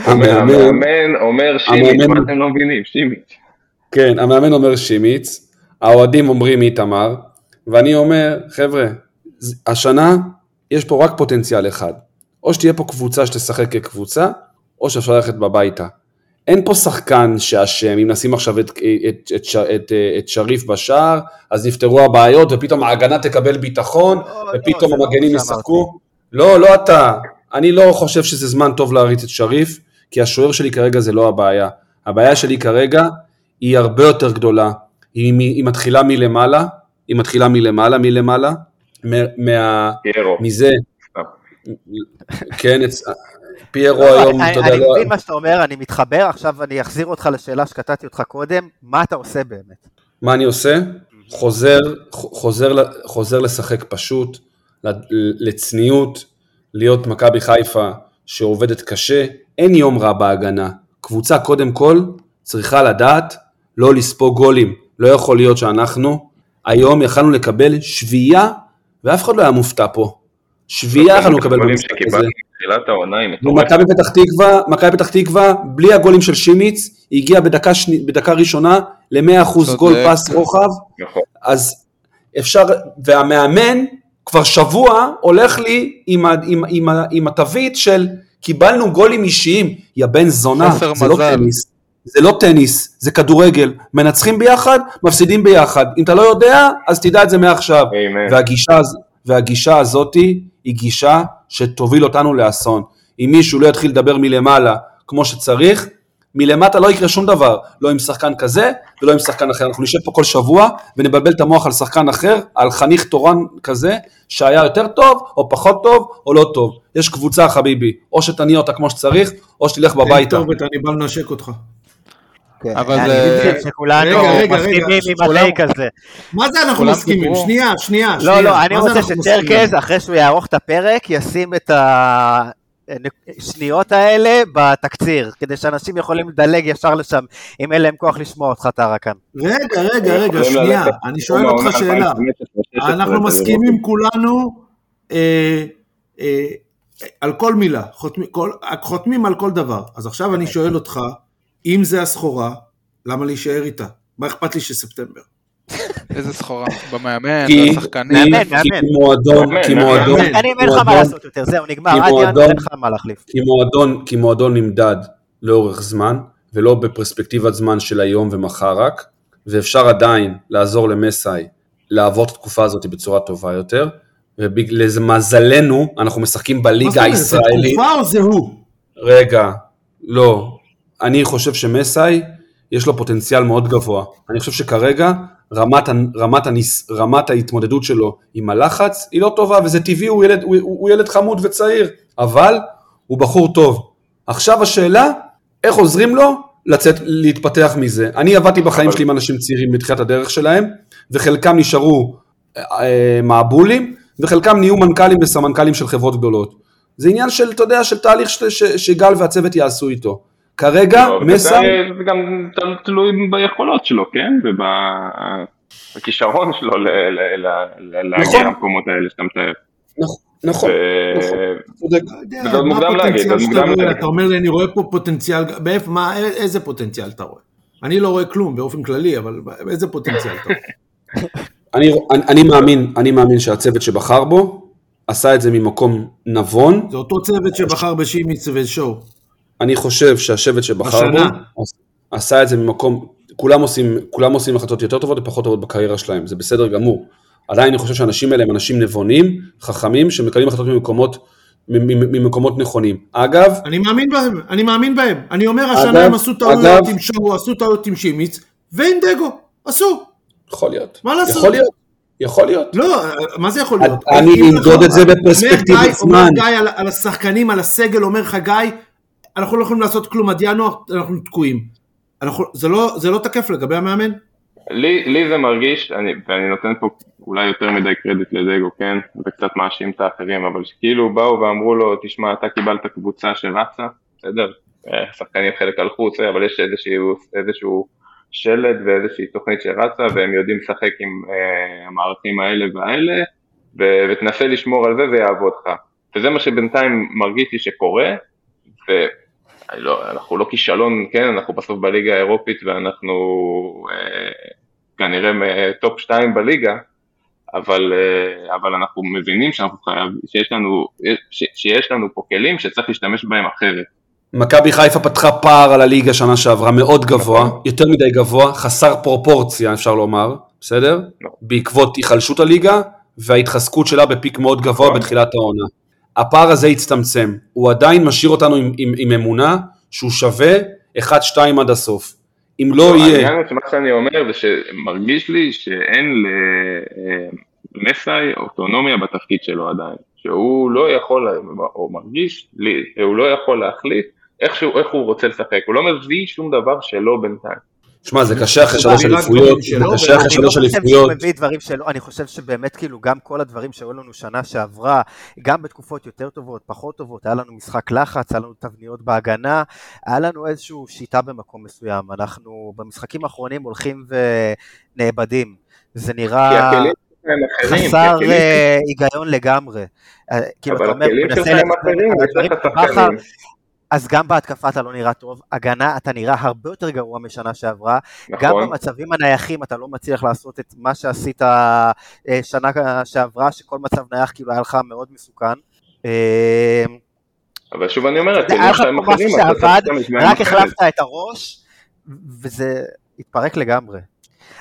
המאמן, אומר שימיץ', מה אתם לא מבינים? שימיץ'. כן, המאמן אומר שימיץ, האוהדים אומרים איתמר, ואני אומר, חבר'ה, השנה יש פה רק פוטנציאל אחד. או שתהיה פה קבוצה שתשחק כקבוצה, או שאפשר ללכת בביתה. אין פה שחקן שאשם, אם נשים עכשיו את, את, את, את, את שריף בשער, אז נפתרו הבעיות, ופתאום ההגנה תקבל ביטחון, לא, לא, ופתאום לא המגנים. ישחקו. לא, לא אתה. אני לא חושב שזה זמן טוב להריץ את שריף, כי השוער שלי כרגע זה לא הבעיה. הבעיה שלי כרגע היא הרבה יותר גדולה. היא, מ- היא מתחילה מלמעלה, היא מתחילה מלמעלה, מלמעלה, מה, פיירו. מזה. כן, אצ- פיירו לא, היום, אני- אתה יודע, אני לא... מבין מה שאתה אומר, אני מתחבר, עכשיו אני אחזיר אותך לשאלה שקטעתי אותך קודם, מה אתה עושה באמת? מה אני עושה? חוזר, חוזר, חוזר לשחק פשוט, ל- לצניעות, להיות מכבי חיפה שעובדת קשה, אין יום רע בהגנה. קבוצה קודם כל צריכה לדעת לא לספוג גולים. לא יכול להיות שאנחנו היום יכלנו לקבל שביעייה ואף אחד לא היה מופתע פה. שביעייה יכלנו לקבל במשחק הזה. שקיבלנו בתחילת העונה היא מטורפת. ומכבי פתח תקווה, מכבי פתח תקווה, בלי הגולים של שימיץ, היא הגיעה בדקה, שני, בדקה ראשונה ל-100% צודק. גול פס רוחב, נכון. אז אפשר, והמאמן כבר שבוע הולך לי עם, עם, עם, ה, עם התווית של קיבלנו גולים אישיים, יא בן זונה, זה לא מזל. טניס, זה לא טניס, זה כדורגל, מנצחים ביחד, מפסידים ביחד, אם אתה לא יודע, אז תדע את זה מעכשיו. והגישה, והגישה הזאתי היא גישה שתוביל אותנו לאסון. אם מישהו לא יתחיל לדבר מלמעלה כמו שצריך, מלמטה לא יקרה שום דבר, לא עם שחקן כזה ולא עם שחקן אחר. אנחנו נשב פה כל שבוע ונבלבל את המוח על שחקן אחר, על חניך תורן כזה, שהיה יותר טוב או פחות טוב או לא טוב. יש קבוצה חביבי, או שתניע אותה כמו שצריך, או שתלך בביתה. טוב, אני בא לנשק אותך. כן, אבל אני זה- מבין שכולנו מסכימים עם הטייק הזה. מה זה אנחנו מסכימים? דיברו. שנייה, שנייה, לא, שנייה. לא, אני רוצה? שצ'רקז, אחרי שהוא יערוך את הפרק, ישים את השניות האלה בתקציר, כדי שאנשים יכולים לדלג ישר לשם, אם אין להם כוח לשמוע אותך, טרקן. רגע, רגע, רגע, שנייה, אני שואל אותך שאלה. 2015-2016 אנחנו מסכימים. כולנו אה, אה, על כל מילה, חותמים על כל דבר. אז עכשיו אני שואל אותך, אם זה הסחורה, למה להישאר איתה? מה אכפת לי שספטמבר? איזה סחורה. במאמן, בשחקנים. כי, מועדון, מאמן, כי. מועדון. אני, אין לך מה לעשות יותר, זהו, נגמר, כי עד ינואר מועדון- אין לך מה להחליף. כי מועדון, כי מועדון נמדד לאורך זמן, ולא בפרספקטיבת זמן של היום ומחר רק, ואפשר עדיין לעזור למסאי לעבור את התקופה הזאת בצורה טובה יותר, ולמזלנו, אנחנו משחקים מה בליגה זאת אומרת, זה הישראלית. תקופה או זה הוא? רגע, לא. אני חושב שמסאי, יש לו פוטנציאל מאוד גבוה. אני חושב שכרגע רמת, רמת, הניס, רמת ההתמודדות שלו עם הלחץ היא לא טובה, וזה טבעי, הוא ילד, הוא, הוא ילד חמוד וצעיר, אבל הוא בחור טוב. עכשיו השאלה, איך עוזרים לו לצאת, להתפתח מזה. אני עבדתי בחיים שלי עם אנשים צעירים בתחילת הדרך שלהם, וחלקם נשארו אה, מעבולים, וחלקם נהיו מנכ"לים וסמנכ"לים של חברות גדולות. זה עניין של, אתה יודע, של תהליך ש, ש, שגל והצוות יעשו איתו. כרגע, לא, מסע... זה גם תלוי ביכולות שלו, כן? ובכישרון שלו להגיע נכון. למקומות האלה שאתה מתאר. נכון, נכון, צודק. וזה עוד מוקדם להגיד, עוד מוקדם להגיד. אתה אומר לי, אני רואה פה פוטנציאל, איזה פוטנציאל אתה רואה? אני לא רואה כלום באופן כללי, אבל איזה פוטנציאל אתה רואה? אני, אני, אני מאמין, אני מאמין שהצוות שבחר בו, עשה את זה ממקום נבון, זה אותו צוות שבחר בשימיץ ושואו. אני חושב שהשבט שבחר. בו, עשה את זה ממקום, כולם עושים, כולם עושים החלטות יותר טובות ופחות טובות בקריירה שלהם, זה בסדר גמור. עדיין אני חושב שהאנשים האלה הם אנשים נבונים, חכמים, שמקבלים החלטות ממקומות, ממקומות נכונים. אגב, אני מאמין בהם, אני מאמין בהם. אני אומר, השנה הם עשו טעויות עם שואו, עשו טעויות עם שימיץ, ועם דגו, עשו. יכול להיות. מה לעשות? יכול להיות, יכול להיות. לא, מה זה יכול להיות? אני אמדוד את זה בפרספקטיבת זמן. אומר גיא על השחקנים, על הסגל, אומר לך גיא, אנחנו לא יכולים לעשות כלום עד ינואר, אנחנו תקועים. אנחנו, זה, לא, זה לא תקף לגבי המאמן? לי, לי זה מרגיש, אני, ואני נותן פה אולי יותר מדי קרדיט לדגו, כן? וקצת מאשים את האחרים, אבל שכאילו באו ואמרו לו, תשמע, אתה קיבלת קבוצה שרצה, בסדר? אה, שחקנים חלק הלכו, אבל יש איזשהו, איזשהו שלד ואיזושהי תוכנית שרצה, והם יודעים לשחק עם אה, המערכים האלה והאלה, ו- ותנסה לשמור על זה, זה יעבוד לך. וזה מה שבינתיים מרגיש לי שקורה, ואני לא, אנחנו לא כישלון, כן, אנחנו בסוף בליגה האירופית ואנחנו אה, כנראה מ- top 2 בליגה, אבל, אה, אבל אנחנו מבינים שאנחנו חייב, שיש לנו, ש, שיש לנו פה כלים שצריך להשתמש בהם אחרת. מכבי חיפה פתחה פער על הליגה שנה שעברה מאוד גבוה, יותר מדי גבוה, חסר פרופורציה אפשר לומר, בסדר? בעקבות היחלשות הליגה וההתחזקות שלה ב peak מאוד גבוה נכון. בתחילת העונה. הפער הזה הצטמצם, הוא עדיין משאיר אותנו עם, עם, עם אמונה שהוא שווה 1-2 עד הסוף. אם לא יהיה, העניין הוא שמה שאני אומר זה שמרגיש לי שאין למסאי אוטונומיה בתפקיד שלו עדיין, שהוא לא יכול, או מרגיש לי, שהוא לא יכול להחליט איך, שהוא, איך הוא רוצה לשחק, הוא לא מביא שום דבר שלו בינתיים. שמע זה קשה אחרי שלוש אליפויות, זה קשה אחרי אני לא שלוש חושב שהוא אליפויות, מביא דברים שלו, אני חושב שבאמת כאילו גם כל הדברים שהיו לנו שנה שעברה, גם בתקופות יותר טובות, פחות טובות, היה לנו משחק לחץ, היה לנו תבניות בהגנה, היה לנו איזושהי שיטה במקום מסוים, אנחנו במשחקים האחרונים הולכים ונאבדים, זה נראה אחרים, חסר אה, היגיון לגמרי. אה, כאילו אתה אבל אומר, הכלים מנסה אז גם בהתקפה אתה לא נראה טוב, הגנה אתה נראה הרבה יותר גרוע משנה שעברה, גם נכון, במצבים הנייחים אתה לא מצליח לעשות את מה שעשית אה, שנה שעברה, שכל מצב נייח כאילו היה לך מאוד מסוכן. אה, אבל שוב אני אומר, זה הכלים היה לך שלהם פה משהו אחרים, אתה צריך שעבד, רק. החלפת את הראש, וזה התפרק לגמרי.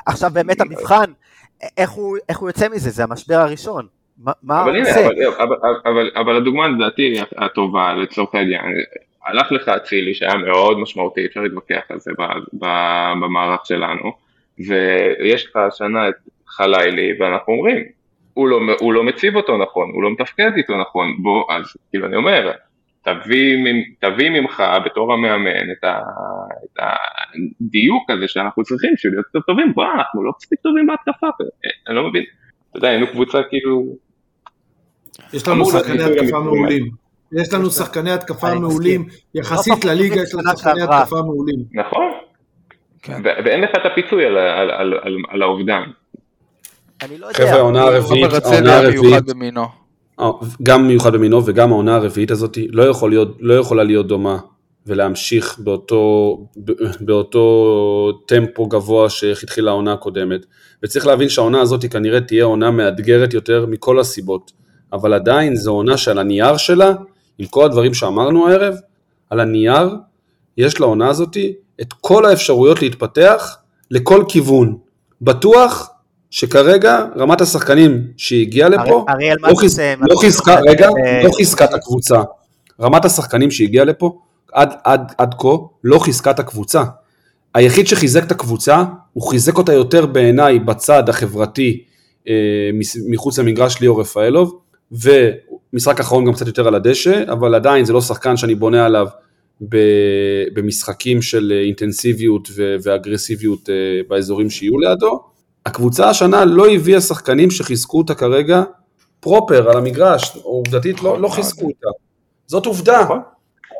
עכשיו באמת המבחן, איך הוא, איך הוא יוצא מזה, זה המשבר הראשון. מה, מה אבל הוא הנה, עושה? אבל, אבל, אבל, אבל הדוגמה לדעתי הטובה לצורך העניין, הלך לך אצילי שהיה מאוד משמעותי, אפשר להתווכח על זה במערך שלנו, ויש לך השנה את חלילי, ואנחנו אומרים, הוא לא, הוא לא מציב אותו נכון, הוא לא מתפקד איתו נכון, בוא, אז כאילו אני אומר, תביא, תביא ממך בתור המאמן את, ה, את הדיוק הזה שאנחנו צריכים בשביל להיות יותר טובים, בוא, אנחנו לא מספיק טובים בהתקפה, אני לא מבין, אתה יודע, היינו קבוצה כאילו, יש לנו שחקני התקפה מעולים. יש לנו שחקני התקפה מעולים, יחסית לליגה יש לנו שחקני. התקפה מעולים. נכון, כן. ואין לך את הפיצוי על, האובדן. לא. חבר'ה העונה כאילו, הרביעית, העונה הרביעית. אה, גם מיוחד במינו וגם העונה הרביעית הזאת לא, יכול להיות, לא יכולה להיות דומה ולהמשיך באותו, באותו טמפו גבוה שאיך התחילה העונה הקודמת. וצריך להבין שהעונה הזאת כנראה תהיה עונה מאתגרת יותר מכל הסיבות, אבל עדיין זו עונה שעל הנייר שלה, עם כל הדברים שאמרנו הערב, על הנייר יש לעונה הזאת את כל האפשרויות להתפתח לכל כיוון. בטוח שכרגע רמת השחקנים שהגיעה לפה, ארי- אריאל לא, חיז... לא חיזקה, רגע, אה, לא חיזקה את הקבוצה. רמת השחקנים שהגיעה לפה, עד, עד, עד כה, לא חיזקה את הקבוצה. היחיד שחיזק את הקבוצה, הוא חיזק אותה יותר בעיניי בצד החברתי אה, מחוץ למגרש ליאור רפאלוב, ומשחק אחרון גם קצת יותר על הדשא, אבל עדיין זה לא שחקן שאני בונה עליו במשחקים של אינטנסיביות ואגרסיביות באזורים שיהיו לידו. הקבוצה השנה לא הביאה שחקנים שחיזקו אותה כרגע פרופר על המגרש, עובדתית לא, לא חיזקו אותה. זאת עובדה, נכון.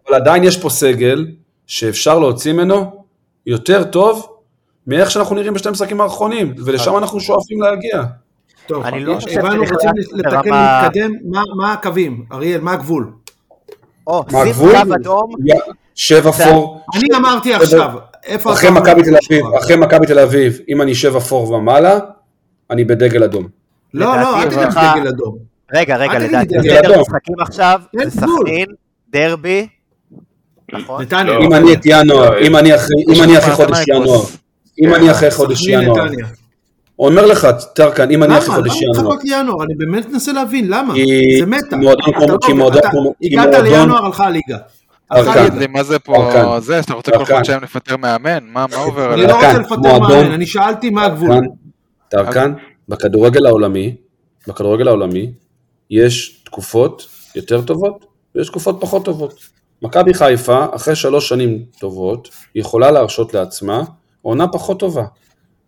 אבל עדיין יש פה סגל שאפשר להוציא ממנו יותר טוב מאיך שאנחנו נראים בשתי המשחקים האחרונים, ולשם אנחנו שואפים להגיע. טוב, אני לא חושב הבנו, רוצים לתקן, להתקדם, מה הקווים? אריאל, מה הגבול? או, שים קו אדום. שבע פור. אני אמרתי עכשיו, איפה אחרי מכבי תל אביב, אחרי מכבי תל אביב, אם אני שבע פור ומעלה, אני בדגל אדום. לא, לא, אל תגיד דגל אדום. רגע, רגע, לדעתי, יותר משחקים עכשיו, זה סכנין, דרבי, נכון? אם אני את ינואר, אם אני אחרי חודש ינואר, אם אני אחרי חודש ינואר, אומר לך, טרקן, אם אני אחרי חודש ינואר. למה? למה לחכות לינואר? אני באמת מנסה להבין, למה? זה מתה. כי מועדון... הגעת לינואר, הלכה הליגה. מה זה פה, זה, שאתה רוצה כל חודשיים לפטר מאמן? מה עובר? אני לא רוצה לפטר מאמן, אני שאלתי מה הגבול. טרקן, בכדורגל העולמי, בכדורגל העולמי, יש תקופות יותר טובות ויש תקופות פחות טובות. מכבי חיפה, אחרי שלוש שנים טובות, יכולה להרשות לעצמה עונה פחות טובה.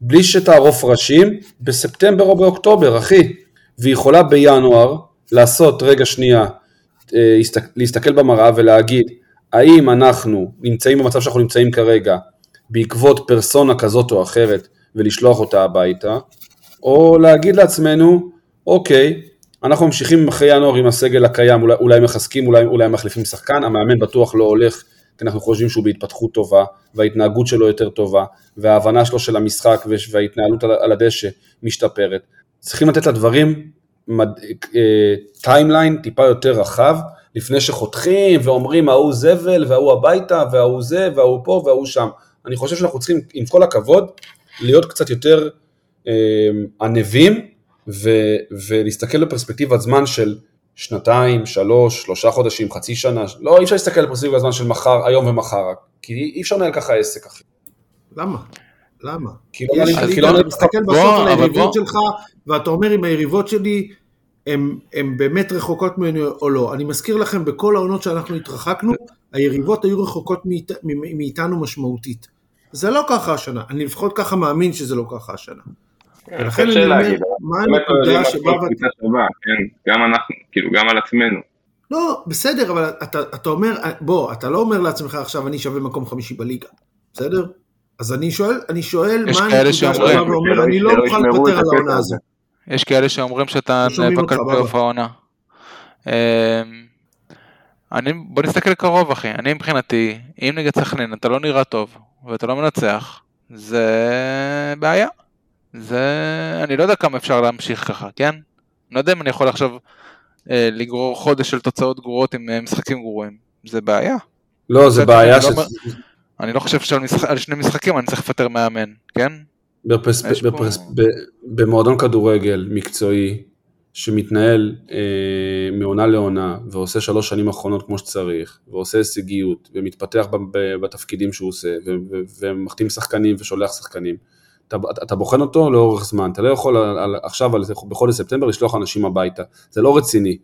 בלי שתערוף ראשים, בספטמבר או באוקטובר, אחי. והיא יכולה בינואר לעשות, רגע שנייה, אה, להסתכל במראה ולהגיד, האם אנחנו נמצאים במצב שאנחנו נמצאים כרגע בעקבות פרסונה כזאת או אחרת ולשלוח אותה הביתה, או להגיד לעצמנו, אוקיי, אנחנו ממשיכים אחרי ינואר עם הסגל הקיים, אולי, אולי מחזקים, אולי, אולי מחליפים שחקן, המאמן בטוח לא הולך, אנחנו חושבים שהוא בהתפתחות טובה, וההתנהגות שלו יותר טובה, וההבנה שלו של המשחק וההתנהלות על הדשא משתפרת. צריכים לתת לדברים timeline uh, טיפה יותר רחב, לפני שחותכים ואומרים ההוא זבל וההוא הביתה וההוא זה וההוא פה וההוא שם. אני חושב שאנחנו צריכים, עם כל הכבוד, להיות קצת יותר uh, ענבים ו- ולהסתכל בפרספקטיבת זמן של שנתיים, שלוש, שלושה חודשים, חצי שנה, לא, אי אפשר להסתכל בפרספקטיבת זמן של מחר, היום ומחר, כי אי אפשר לנהל ככה עסק, אחי. למה? למה? כי לא אתה מסתכל בסוף על היריבות שלך, ואתה אומר אם היריבות שלי הן באמת רחוקות ממני או לא. אני מזכיר לכם, בכל העונות שאנחנו התרחקנו, היריבות היו רחוקות מאיתנו משמעותית. זה לא ככה השנה, אני לפחות ככה מאמין שזה לא ככה השנה. כן, ולכן אני אומר, מה הנקודה שבה... כן, גם אנחנו, כאילו, גם על עצמנו. לא, בסדר, אבל אתה, אתה אומר, בוא, אתה לא אומר לעצמך עכשיו, אני שווה מקום חמישי בליגה, בסדר? אז אני שואל, אני שואל מה הנקודה שאתה ואומר, אני לא מוכן לוותר על העונה הזו. יש כאלה שאומרים שאתה נאבק על פלייאוף העונה. אמ, אני, בוא נסתכל קרוב אחי, אני מבחינתי, אם נגד סכנין אתה לא נראה טוב ואתה לא מנצח, זה בעיה. זה... אני לא יודע כמה אפשר להמשיך ככה, כן? אני לא יודע אם אני יכול עכשיו אה, לגרור חודש של תוצאות גרועות עם אה, משחקים גרועים. זה בעיה. לא, זה בעיה אני, ש... לא, אני לא חושב שעל משח... שני משחקים אני צריך לפטר מאמן, כן? בפרס... בפרס... פה... במועדון כדורגל מקצועי שמתנהל אה, מעונה לעונה ועושה שלוש שנים אחרונות כמו שצריך ועושה הישגיות ומתפתח בתפקידים שהוא עושה ומחתים שחקנים ושולח שחקנים אתה, אתה בוחן אותו לאורך זמן, אתה לא יכול על, על, עכשיו על, בחודש ספטמבר לשלוח אנשים הביתה, זה לא רציני.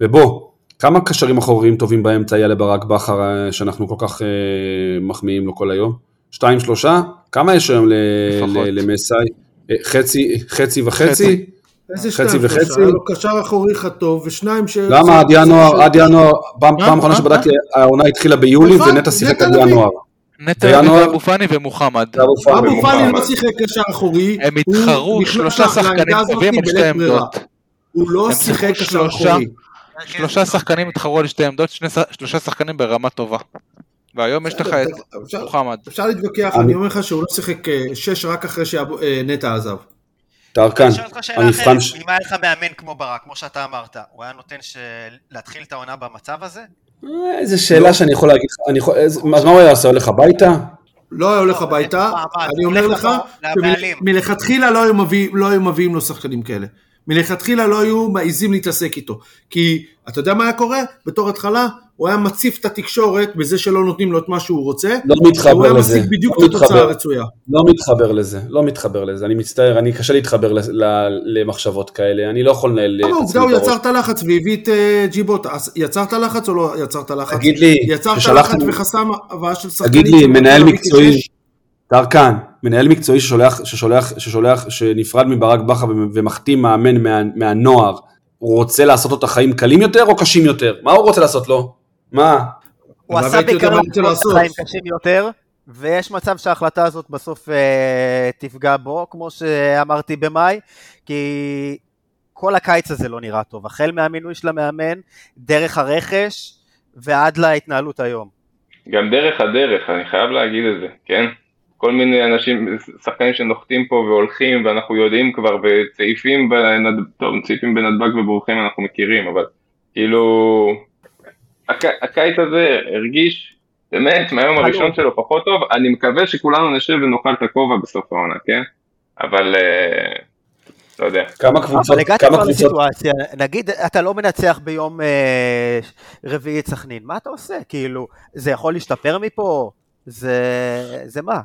ובוא, כמה קשרים אחוריים טובים באמצע היה לברק בכר אה, שאנחנו כל כך אה, מחמיאים לו כל היום? שתיים, שלושה? כמה יש היום למסאי? אה, חצי, חצי וחצי? איזה חצי וחצי? היה לו קשר אחורי חטוב ושניים ש... למה עד ינואר, עד ינואר, פעם אחרונה שבדקתי העונה התחילה ביולי ונטע שיחק עד ינואר. נטע אבו פאני ומוחמד. אבו פאני לא שיחק קשר אחורי. הם התחרו שלושה שחקנים טובים על שתי עמדות. הוא לא שיחק קשר אחורי. שלושה שחקנים התחרו על שתי עמדות, שלושה שחקנים ברמה טובה. והיום יש לך את מוחמד. אפשר להתווכח, אני אומר לך שהוא לא שיחק אה, שש רק אחרי שנטע עזב. טרקן, המבחן ש... אם היה לך מאמן כמו ברק, כמו שאתה אמרת, הוא היה נותן להתחיל את העונה במצב הזה? אה, איזה שאלה לא. שאני יכול להגיד לך, אז מה הוא היה עושה, הולך הביתה? לא היה הולך הביתה, אני אומר לך, מלכתחילה לא, לא היו מביאים לו שחקנים כאלה. מלכתחילה לא היו מעיזים להתעסק איתו. כי אתה יודע מה היה קורה? בתור התחלה הוא היה מציף את התקשורת בזה שלא נותנים לו את מה שהוא רוצה. לא מתחבר לזה. הוא היה משיג בדיוק לא את התוצאה. הרצויה. לא מתחבר לזה, לא מתחבר לזה, אני מצטער, אני קשה להתחבר ל- ל- למחשבות כאלה, אני לא יכול לנהל אבל את עובדה עצמי הוא. יצר את הלחץ והביא את אה, ג'יבוט. יצרת לחץ או לא יצרת לחץ? תגיד לי, יצרת לחץ וחסם הבאה של שחקנים. תגיד לי, מנהל מקצועי? טרקן, מנהל מקצועי ששולח, ששולח, ששולח, שנפרד מברק בכר ומחתים מאמן מה, מהנוער, הוא רוצה לעשות לו את החיים קלים יותר או קשים יותר? מה הוא רוצה לעשות לו? מה? הוא עשה הייתי יודע בעיקר מה אני רוצה לעשות. חיים קשים יותר, ויש מצב שההחלטה הזאת בסוף אה, תפגע בו, כמו שאמרתי במאי, כי כל הקיץ הזה לא נראה טוב, החל מהמינוי של המאמן, דרך הרכש, ועד להתנהלות היום. גם דרך הדרך, אני חייב להגיד את זה, כן? כל מיני אנשים, שחקנים שנוחתים פה והולכים, ואנחנו יודעים כבר, וצעיפים בנד... טוב, צעיפים בנתב"ג ובורחים אנחנו מכירים, אבל כאילו, הק... הקיץ הזה הרגיש, באמת, מהיום הראשון שלו פחות טוב, אני מקווה שכולנו נשב ונאכל את הכובע בסוף העונה, כן? אבל, אה, לא יודע. כמה קבוצות, אבל הגעת כמה כבר קבוצות, לסיטואציה, נגיד אתה לא מנצח ביום אה, רביעי את סכנין, מה אתה עושה? כאילו, זה יכול להשתפר מפה? זה, זה מה?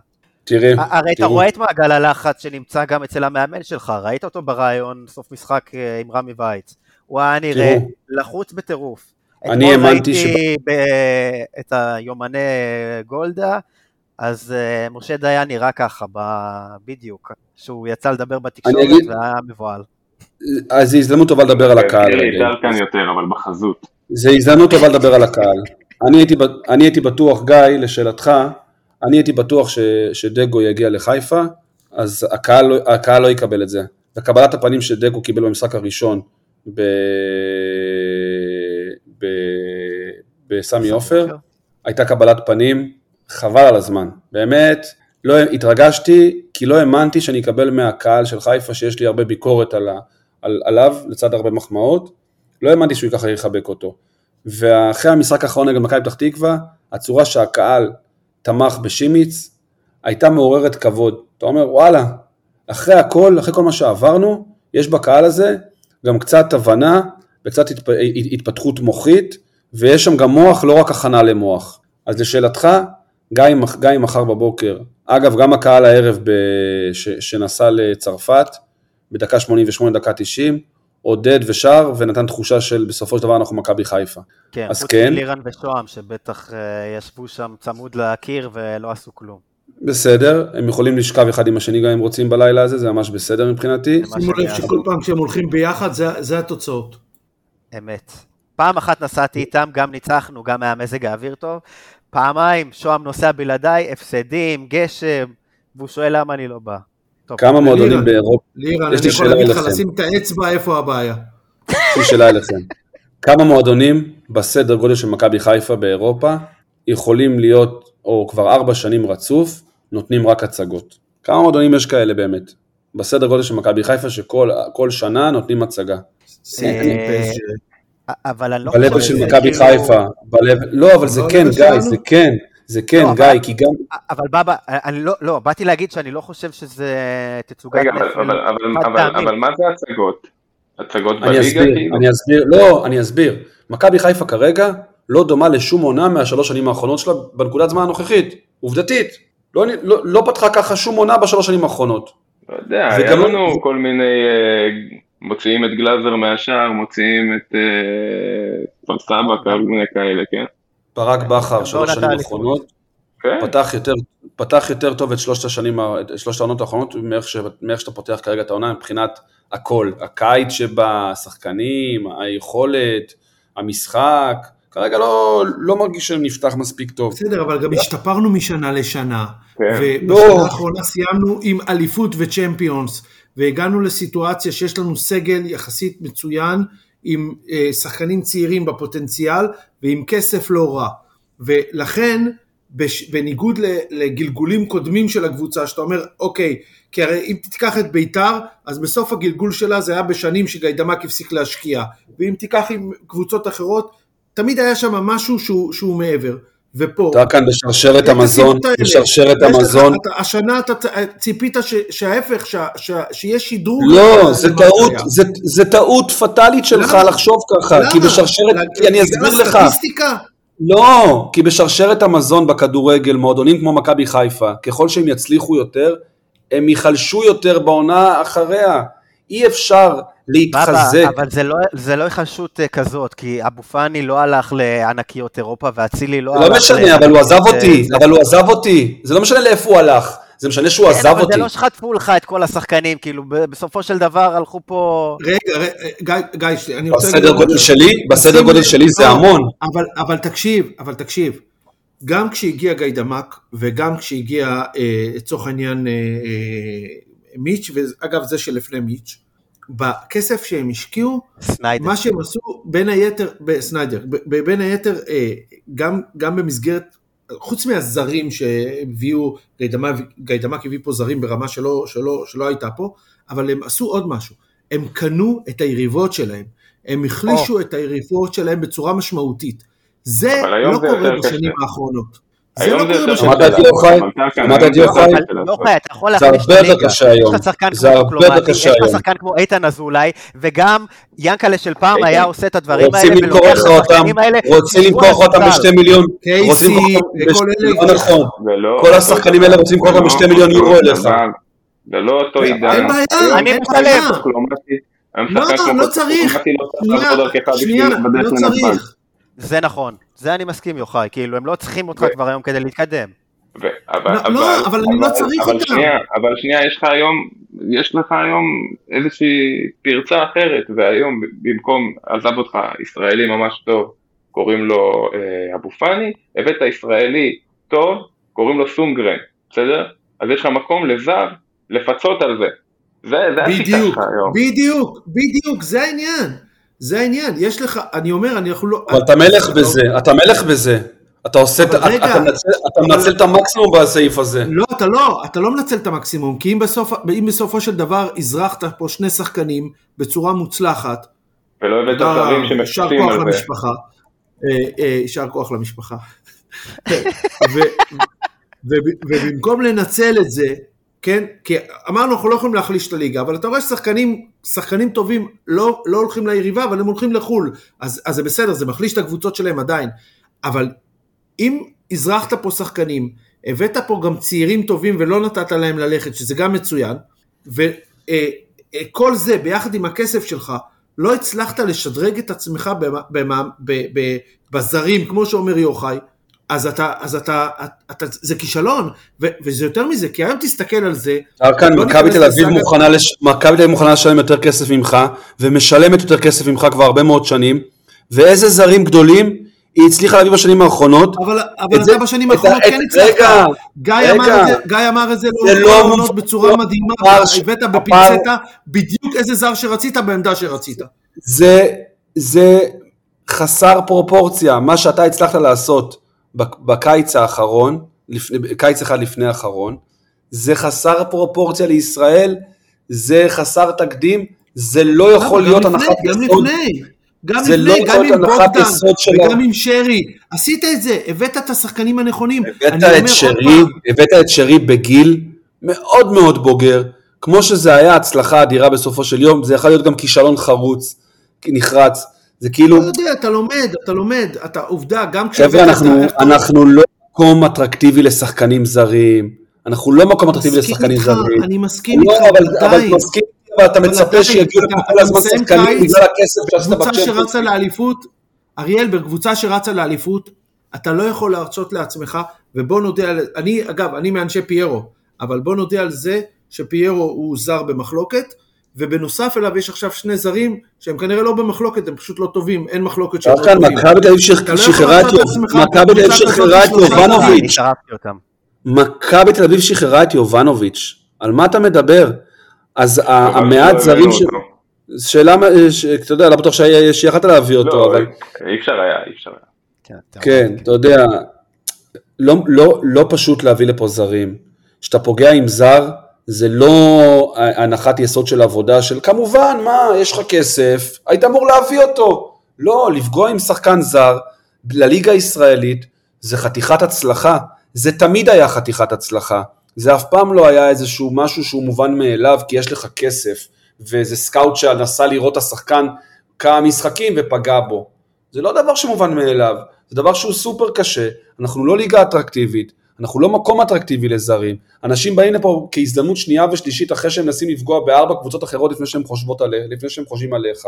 תראי, הרי אתה רואה את מעגל הלחץ שנמצא גם אצל המאמן שלך, ראית אותו ברעיון סוף משחק אה, עם רמי וייץ. הוא היה נראה. לחוץ בטירוף. אני אתמול האמנתי ראיתי ב- את היומני גולדה, אז אה, משה דיין נראה ככה, ב- בדיוק, שהוא יצא לדבר בתקשורת אגיד- והיה מבוהל. אז זו הזדמנות טובה לדבר על הקהל. אבל בחזות. זה הזדמנות טובה לדבר על הקהל. אני הייתי, ב- אני הייתי בטוח, גיא, לשאלתך, אני הייתי בטוח ש, שדגו יגיע לחיפה, אז הקהל, לא- הקהל לא יקבל את זה. וקבלת הפנים שדגו קיבל במשחק הראשון ב, ב, בסמי עופר, הייתה קבלת פנים, חבל על הזמן. באמת, לא התרגשתי, כי לא האמנתי שאני אקבל מהקהל של חיפה, שיש לי הרבה ביקורת על, על, עליו, לצד הרבה מחמאות, לא האמנתי שהוא ככה יחבק אותו. ואחרי המשחק האחרון נגד מכבי פתח תקווה, הצורה שהקהל תמך בשימיץ, הייתה מעוררת כבוד. אתה אומר, וואלה, אחרי הכל, אחרי כל מה שעברנו, יש בקהל הזה גם קצת הבנה וקצת התפ... התפתחות מוחית, ויש שם גם מוח, לא רק הכנה למוח. אז לשאלתך, גם אם, מחר בבוקר, אגב, גם הקהל הערב ב... ש... שנסע לצרפת, בדקה 88, דקה 90, עודד ושר, ונתן תחושה של בסופו של דבר אנחנו מכבי חיפה. כן, אז חוץ כן. מלירן ושוהם, שבטח אה, ישבו שם צמוד לקיר ולא עשו כלום. בסדר, הם יכולים לשכב אחד עם השני גם אם רוצים בלילה הזה, זה ממש בסדר מבחינתי. שימו לב. שכל פעם כשהם הולכים ביחד זה- זה התוצאות. אמת. פעם אחת נסעתי איתם, גם ניצחנו, גם היה מזג האוויר טוב. פעמיים, שוהם נוסע בלעדיי, הפסדים, גשם, והוא שואל למה אני לא בא. טוב, כמה מועדונים. באירופה, לירן, יש אני לי יכול שאלה להגיד לך. לשים את האצבע איפה הבעיה. יש לי שאלה אליכם. כמה מועדונים בסדר גודל של מכבי חיפה באירופה יכולים להיות, או כבר ארבע שנים רצוף, נותנים רק הצגות? כמה מועדונים יש כאלה באמת? בסדר גודל של מכבי חיפה שכל כל שנה נותנים הצגה. אה. אבל אני לא בלבל חושב של שזה מכבי כאילו- חיפה, בלב... לא אבל זה לא כן הלב גיא? זה כן, זה כן לא, גיא, אבל- כי גם... אבל בבא, אני לא, לא, באתי להגיד שאני לא חושב שזה תצוגת רגע, אבל, נפל אבל, אבל, אבל. אבל מה זה הצגות? הצגות אני בליגה אסביר, כאילו? אני אסביר, לא, אני אסביר. מכבי חיפה כרגע לא דומה לשום עונה מהשלוש שנים האחרונות שלה בנקודת זמן הנוכחית, עובדתית. לא, לא, לא פתחה ככה שום עונה בשלוש שנים האחרונות. לא יודע, היה לא- לנו כל מיני, אה, מוציאים את גלאזר מהשער, מוציאים את אה, כפר סבא, כל מיני כאלה, כן? ברק בכר, שלוש בעונת שנים. האחרונות, כן, פתח יותר, פתח יותר טוב את שלושת השנים, את שלושת העונות האחרונות מאיך, ש, מאיך שאתה פותח כרגע את העונה מבחינת הכל. הקיץ שבה, השחקנים, היכולת, המשחק. כרגע לא, לא מרגיש שנפתח מספיק טוב. בסדר, אבל גם השתפרנו משנה לשנה. כן. לא. ובשנה האחרונה סיימנו עם אליפות וצ'מפיונס, והגענו לסיטואציה שיש לנו סגל יחסית מצוין, עם אה, שחקנים צעירים בפוטנציאל, ועם כסף לא רע. ולכן, בש, בניגוד לגלגולים קודמים של הקבוצה, שאתה אומר, אוקיי, כי הרי אם תיקח את ביתר, אז בסוף הגלגול שלה זה היה בשנים שגיידמק הפסיק להשקיע. ואם תיקח עם קבוצות אחרות, תמיד היה שם משהו שהוא, שהוא מעבר. ופה. אתה כאן בשרשרת המזון. בשרשרת המזון. אתה- השנה אתה צ- ציפית ש- שההפך, ש- ש- שיהיה שידור. לא, זה. טעות, זה- זה טעות פטאלית שלך למה? לחשוב ככה, כי? בשרשרת, כי אני אסביר לך. לא, כי בשרשרת המזון בכדורגל, מועדונים כמו מכבי חיפה, ככל שהם יצליחו יותר, הם ייחלשו יותר בעונה אחריה. אי אפשר להתחזק. בבא, אבל זה לא, זה לא היחלשות אה, כזאת, כי אבו פאני לא הלך לענקיות אירופה, ואצילי לא הלך... לא משנה, ל- אבל הוא עזב אותי, זה- אבל הוא עזב אותי. זה לא משנה לאיפה הוא הלך, זה משנה שהוא כן, עזב אבל אותי. זה לא שחטפו לך את כל השחקנים, כאילו, בסופו של דבר הלכו פה... רגע, רגע, גיא, גיא, אני רוצה... בסדר גודל. שלי, בסדר גודל שלי זה לא, המון. אבל, אבל תקשיב, אבל תקשיב, גם כשהגיע גיידמק וגם כשהגיע אה, לצורך העניין אה, אה, מיץ', ואגב זה שלפני מיץ', בכסף שהם השקיעו, סניידר. מה שהם עשו בין היתר, בסניידר, ב- ב- בין היתר אה, גם, גם במסגרת, חוץ מהזרים שהביאו, גיידמק, הביא פה זרים ברמה שלא, שלא, שלא הייתה פה, אבל הם עשו עוד משהו, הם קנו את היריבות שלהם, הם החלישו את היריבות שלהם בצורה משמעותית. זה לא זה קורה בשנים קשה. האחרונות. זה לא היום קורה יותר בשנים שמעת את קשה. יוחאי? המנכ"ל כאן, שמעת היום את זה יוחאי? יותר אבל קשה לא. חי, אתה יכול זה להחליש את הרבה יותר הליגה. היום. לך זה הרבה יותר קשה יש לך היום. שחקן כמו איתן אזולאי, וגם ינקלה של פעם היה עושה את הדברים רוצים האלה, למכור ולוקח לך את אותם, השחקנים האלה, רוצים למכור על אותם. בשתי מיליון, קייסי רוצים למכור אותם וכל אלה. לא נכון. לא- כל השחקנים האלה רוצים למכור אותם זה בשתי לא מיליון יורו אליך. זה לא אותו אין עידן. בעיה, היום אני אין משלם. בעיה. דוקלומטי. היום לא, לא צריך. לא שנייה, לא לנתב"ג. צריך. זה נכון, זה אני מסכים יוחאי, כאילו הם לא צריכים אותך ו- כבר היום כדי להתקדם. ו- אבל, לא, לא, אבל אני לא צריך אבל אותם. שנייה, אבל שנייה, יש לך היום, יש לך היום איזושהי פרצה אחרת, והיום במקום, עזב אותך ישראלי ממש טוב, קוראים לו אה, אבו פאני, הבאת ישראלי טוב, קוראים לו סונגרן, בסדר? אז יש לך מקום לזר לפצות על זה. זה, זה השיטה שלך היום. בדיוק, בדיוק, זה העניין. זה העניין, יש לך, אני אומר, אנחנו לא... אבל אתה מלך בזה, אתה מלך בזה. אתה עושה, את- אבל רגע, אתה מנצל- אתה מנצל את המקסימום בסעיף הזה. לא, אתה לא, אתה לא מנצל את המקסימום, כי אם, בסוף, אם בסופו של דבר הזרחת פה שני שחקנים בצורה מוצלחת, ולא הבאת זרים שמשתפים כוח על זה. למשפחה. יישר כוח למשפחה. ובמקום לנצל את זה, כן, כי אמרנו אנחנו לא יכולים להחליש את הליגה, אבל אתה רואה ששחקנים, שחקנים טובים לא, לא הולכים ליריבה, אבל הם הולכים לחו"ל, אז, אז זה בסדר, זה מחליש את הקבוצות שלהם עדיין, אבל אם הזרחת פה שחקנים, הבאת פה גם צעירים טובים ולא נתת להם ללכת, שזה גם מצוין, וכל זה ביחד עם הכסף שלך, לא הצלחת לשדרג את עצמך במה- במה- ב- ב- בזרים, כמו שאומר יוחאי, אז אתה, אז אתה, אתה, זה כישלון, ו, וזה יותר מזה, כי היום תסתכל על זה, כאן לא מכבי תל אביב מוכנה לש- מכבי תל אביב מוכנה לשלם יותר כסף ממך, ומשלמת יותר כסף ממך כבר הרבה מאוד שנים, ואיזה זרים גדולים היא הצליחה להביא בשנים האחרונות. אבל, את אבל זה- אתה בשנים את האחרונות את- כן הצלחת, רגע, גיא רגע. אמר את זה, גיא אמר את זה זה לא מופ- בצורה לא מדהימה, הבאת בפינצטה בדיוק איזה זר שרצית בעמדה שרצית. זה, זה חסר פרופורציה, מה שאתה הצלחת לעשות בקיץ האחרון, לפני, קיץ אחד לפני האחרון, זה חסר פרופורציה לישראל, זה חסר תקדים, זה לא יכול גם להיות לפני, הנחת גם יסוד. לפני, גם זה לא לפני, יכול גם עם בוגדן, וגם עם שרי, עשית את זה, הבאת את השחקנים הנכונים. הבאת את שרי, הבאת את שרי בגיל מאוד מאוד בוגר, כמו שזה היה הצלחה אדירה בסופו של יום, זה יכול להיות גם כישלון חרוץ, נחרץ, זה כאילו, אתה יודע, אתה לומד, אתה לומד, אתה עובדה, גם כשהבאת חבר'ה, אנחנו, אתה- אנחנו לא מקום אטרקטיבי לשחקנים זרים, אנחנו לא מקום אטרקטיבי מסכים לשחקנים איתך, זרים. אני מסכים לא, איתך, אבל, אבל אבל עדיין. מסכים, אבל אתה אבל מצפה שיגיעו לפה כל הזמן שחקנים בגלל הכסף שעשית קבוצה בצ'מפיונס. שרצה לאליפות, אריאל, בקבוצה שרצה לאליפות, אתה לא יכול להרשות לעצמך, ובוא נודה על, אני, אגב, אני מאנשי פיירו, אבל בוא נודה על זה שפיירו הוא זר במחלוקת, ובנוסף אליו יש עכשיו שני זרים שהם כנראה לא במחלוקת, הם פשוט לא טובים, אין מחלוקת שהם לא טובים. מכבי תל אביב לא שחררה את יובנוביץ'. מכבי תל אביב שחררה את יובנוביץ', על מה אתה מדבר? אז ה- אבל המעט לא זרים, ש-. שאלה, אתה יודע, לא בטוח שיכלת להביא אותו, לא, אבל אי אפשר היה, אי אפשר היה. כן, אתה- כן, אתה יודע, לא, לא, לא פשוט להביא לפה זרים. כשאתה פוגע עם זר, זה לא הנחת יסוד של עבודה של כמובן, מה, יש לך כסף, היית אמור להביא אותו. לא, לפגוע עם שחקן זר לליגה הישראלית, זה חתיכת הצלחה, זה תמיד היה חתיכת הצלחה, זה אף פעם לא היה איזשהו משהו שהוא מובן מאליו כי יש לך כסף, ואיזה סקאוט שנסע לראות את השחקן כמה משחקים ופגע בו. זה לא דבר שמובן מאליו, זה דבר שהוא סופר קשה, אנחנו לא ליגה אטרקטיבית, אנחנו לא מקום אטרקטיבי לזרים. אנשים באים לפה כהזדמנות שנייה ושלישית אחרי שהם מנסים לפגוע בארבע קבוצות אחרות לפני שהם, חושבות עליך, לפני שהם חושבים עליך.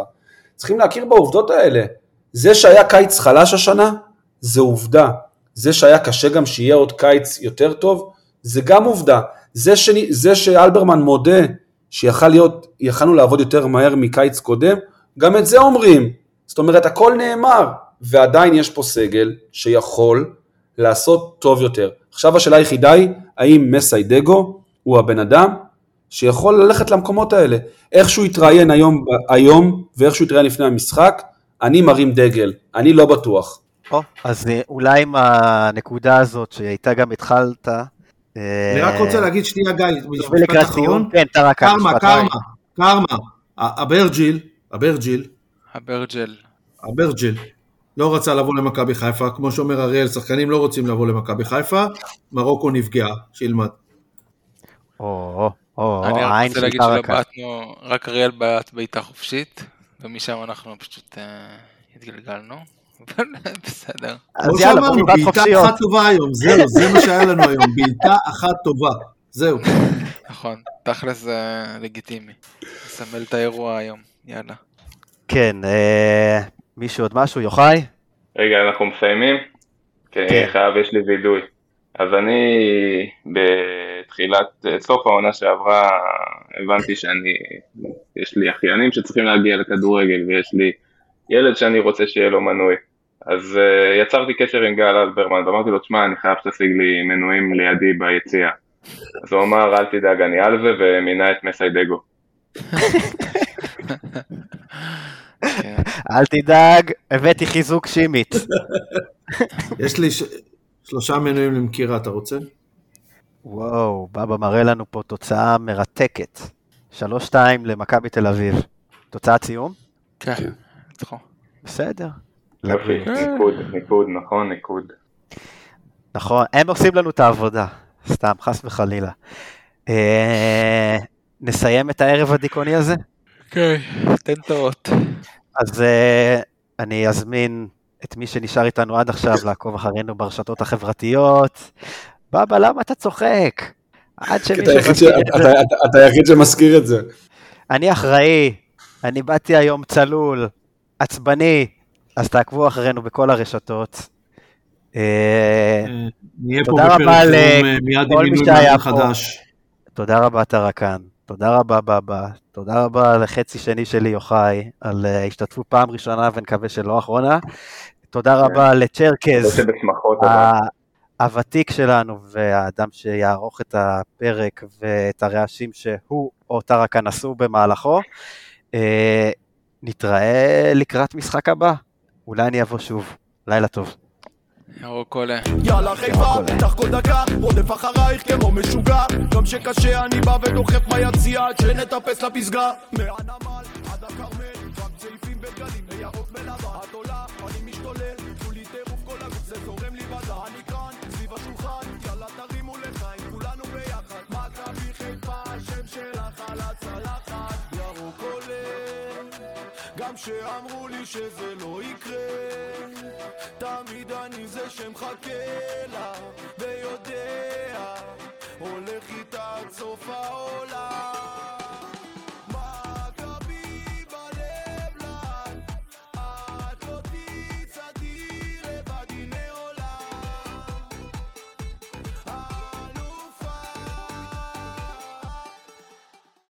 צריכים להכיר בעובדות האלה. זה שהיה קיץ חלש השנה, זה עובדה. זה שהיה קשה גם שיהיה עוד קיץ יותר טוב, זה גם עובדה. זה, ש... זה שאלברמן מודה שיכלנו לעבוד יותר מהר מקיץ קודם, גם את זה אומרים. זאת אומרת, הכל נאמר, ועדיין יש פה סגל שיכול לעשות טוב יותר. עכשיו השאלה היחידה היא, האם מסיידגו הוא הבן אדם שיכול ללכת למקומות האלה. איך שהוא יתראיין היום, היום ואיך שהוא יתראיין לפני המשחק, אני מרים דגל, אני לא בטוח. או, אז אה, אולי עם הנקודה הזאת שהייתה גם התחלת. אה, אני רק רוצה להגיד שנייה גיא, משפט אחרון. כן, קרמה, קרמה, קרמה, הברג'יל, הברג'יל, הברג'ל, הברג'ל, לא רצה לבוא למכבי חיפה, כמו שאומר אריאל, שחקנים לא רוצים לבוא למכבי חיפה, מרוקו נפגעה, שילמד. או, או, אני רק רוצה להגיד. שלא בעטנו, רק אריאל בעט בעיטה חופשית, ומשם אנחנו פשוט אה, התגלגלנו, אבל בסדר. אז יאללה, בוא נבעט בעיטה חופשיות. אחת טובה היום, זהו, זה מה שהיה לנו היום, בעיטה אחת טובה, זהו. נכון, תכלס זה לגיטימי. מסמל את האירוע היום, יאללה. כן, אה, מישהו עוד משהו? יוחאי? רגע, אנחנו מסיימים? כן, כן. חייב, יש לי וידוי. אז אני בתחילת, סוף העונה שעברה, הבנתי שאני, יש לי אחיינים שצריכים להגיע לכדורגל, ויש לי ילד שאני רוצה שיהיה לו מנוי. אז uh, יצרתי קשר עם גל אלברמן, ואמרתי לו, תשמע, אני חייב שתשיג לי מנויים לידי ביציאה. אז הוא אמר, אל תדאג, אני על זה, ומינה את מסיידגו. כן. אל תדאג, הבאתי חיזוק שימית. יש לי ש- שלושה מנויים למכירה, אתה רוצה? וואו, בבא מראה לנו פה תוצאה מרתקת. 3-2 למכבי תל אביב. תוצאת סיום? כן, ניצחו. בסדר. יופי, ניקוד, ניקוד, נכון, ניקוד. נכון, הם עושים לנו את העבודה. סתם, חס וחלילה. אה, נסיים את הערב הדיכאוני הזה? כן, תן את האות. אז אה, אני אזמין את מי שנשאר איתנו עד עכשיו לעקוב אחרינו ברשתות החברתיות. בבא, למה אתה צוחק? עד שמישהו אתה- היחיד שמזכיר את זה. אני אחראי, אני באתי היום צלול, עצבני, אז תעקבו אחרינו בכל הרשתות. אה, תודה בפרק רבה אה, מיד כל עם מי שהיה פה. תודה רבה טרקן, תודה רבה בבא, תודה רבה לחצי שני שלי יוחאי, על אה, השתתפות פעם ראשונה ונקווה שלא אחרונה. תודה רבה לא לצ'רקז, הוותיק שלנו והאדם שיערוך את הפרק ואת הרעשים שהוא או טרקן עשו במהלכו. אה, נתראה לקראת משחק הבא, אולי אני אבוא שוב. לילה טוב. ירוק עולה. יאללה חיפה, פתח כל דקה, רודף אחרייך כמו משוגע. גם שקשה אני בא ודוחף ביציע עד שנטפס לפסגה. מהנמל עד הכרמל, גם שאמרו לי שזה לא יקרה. תמיד אני זה שמחכה לה ויודע הולך איתה עד סוף העולם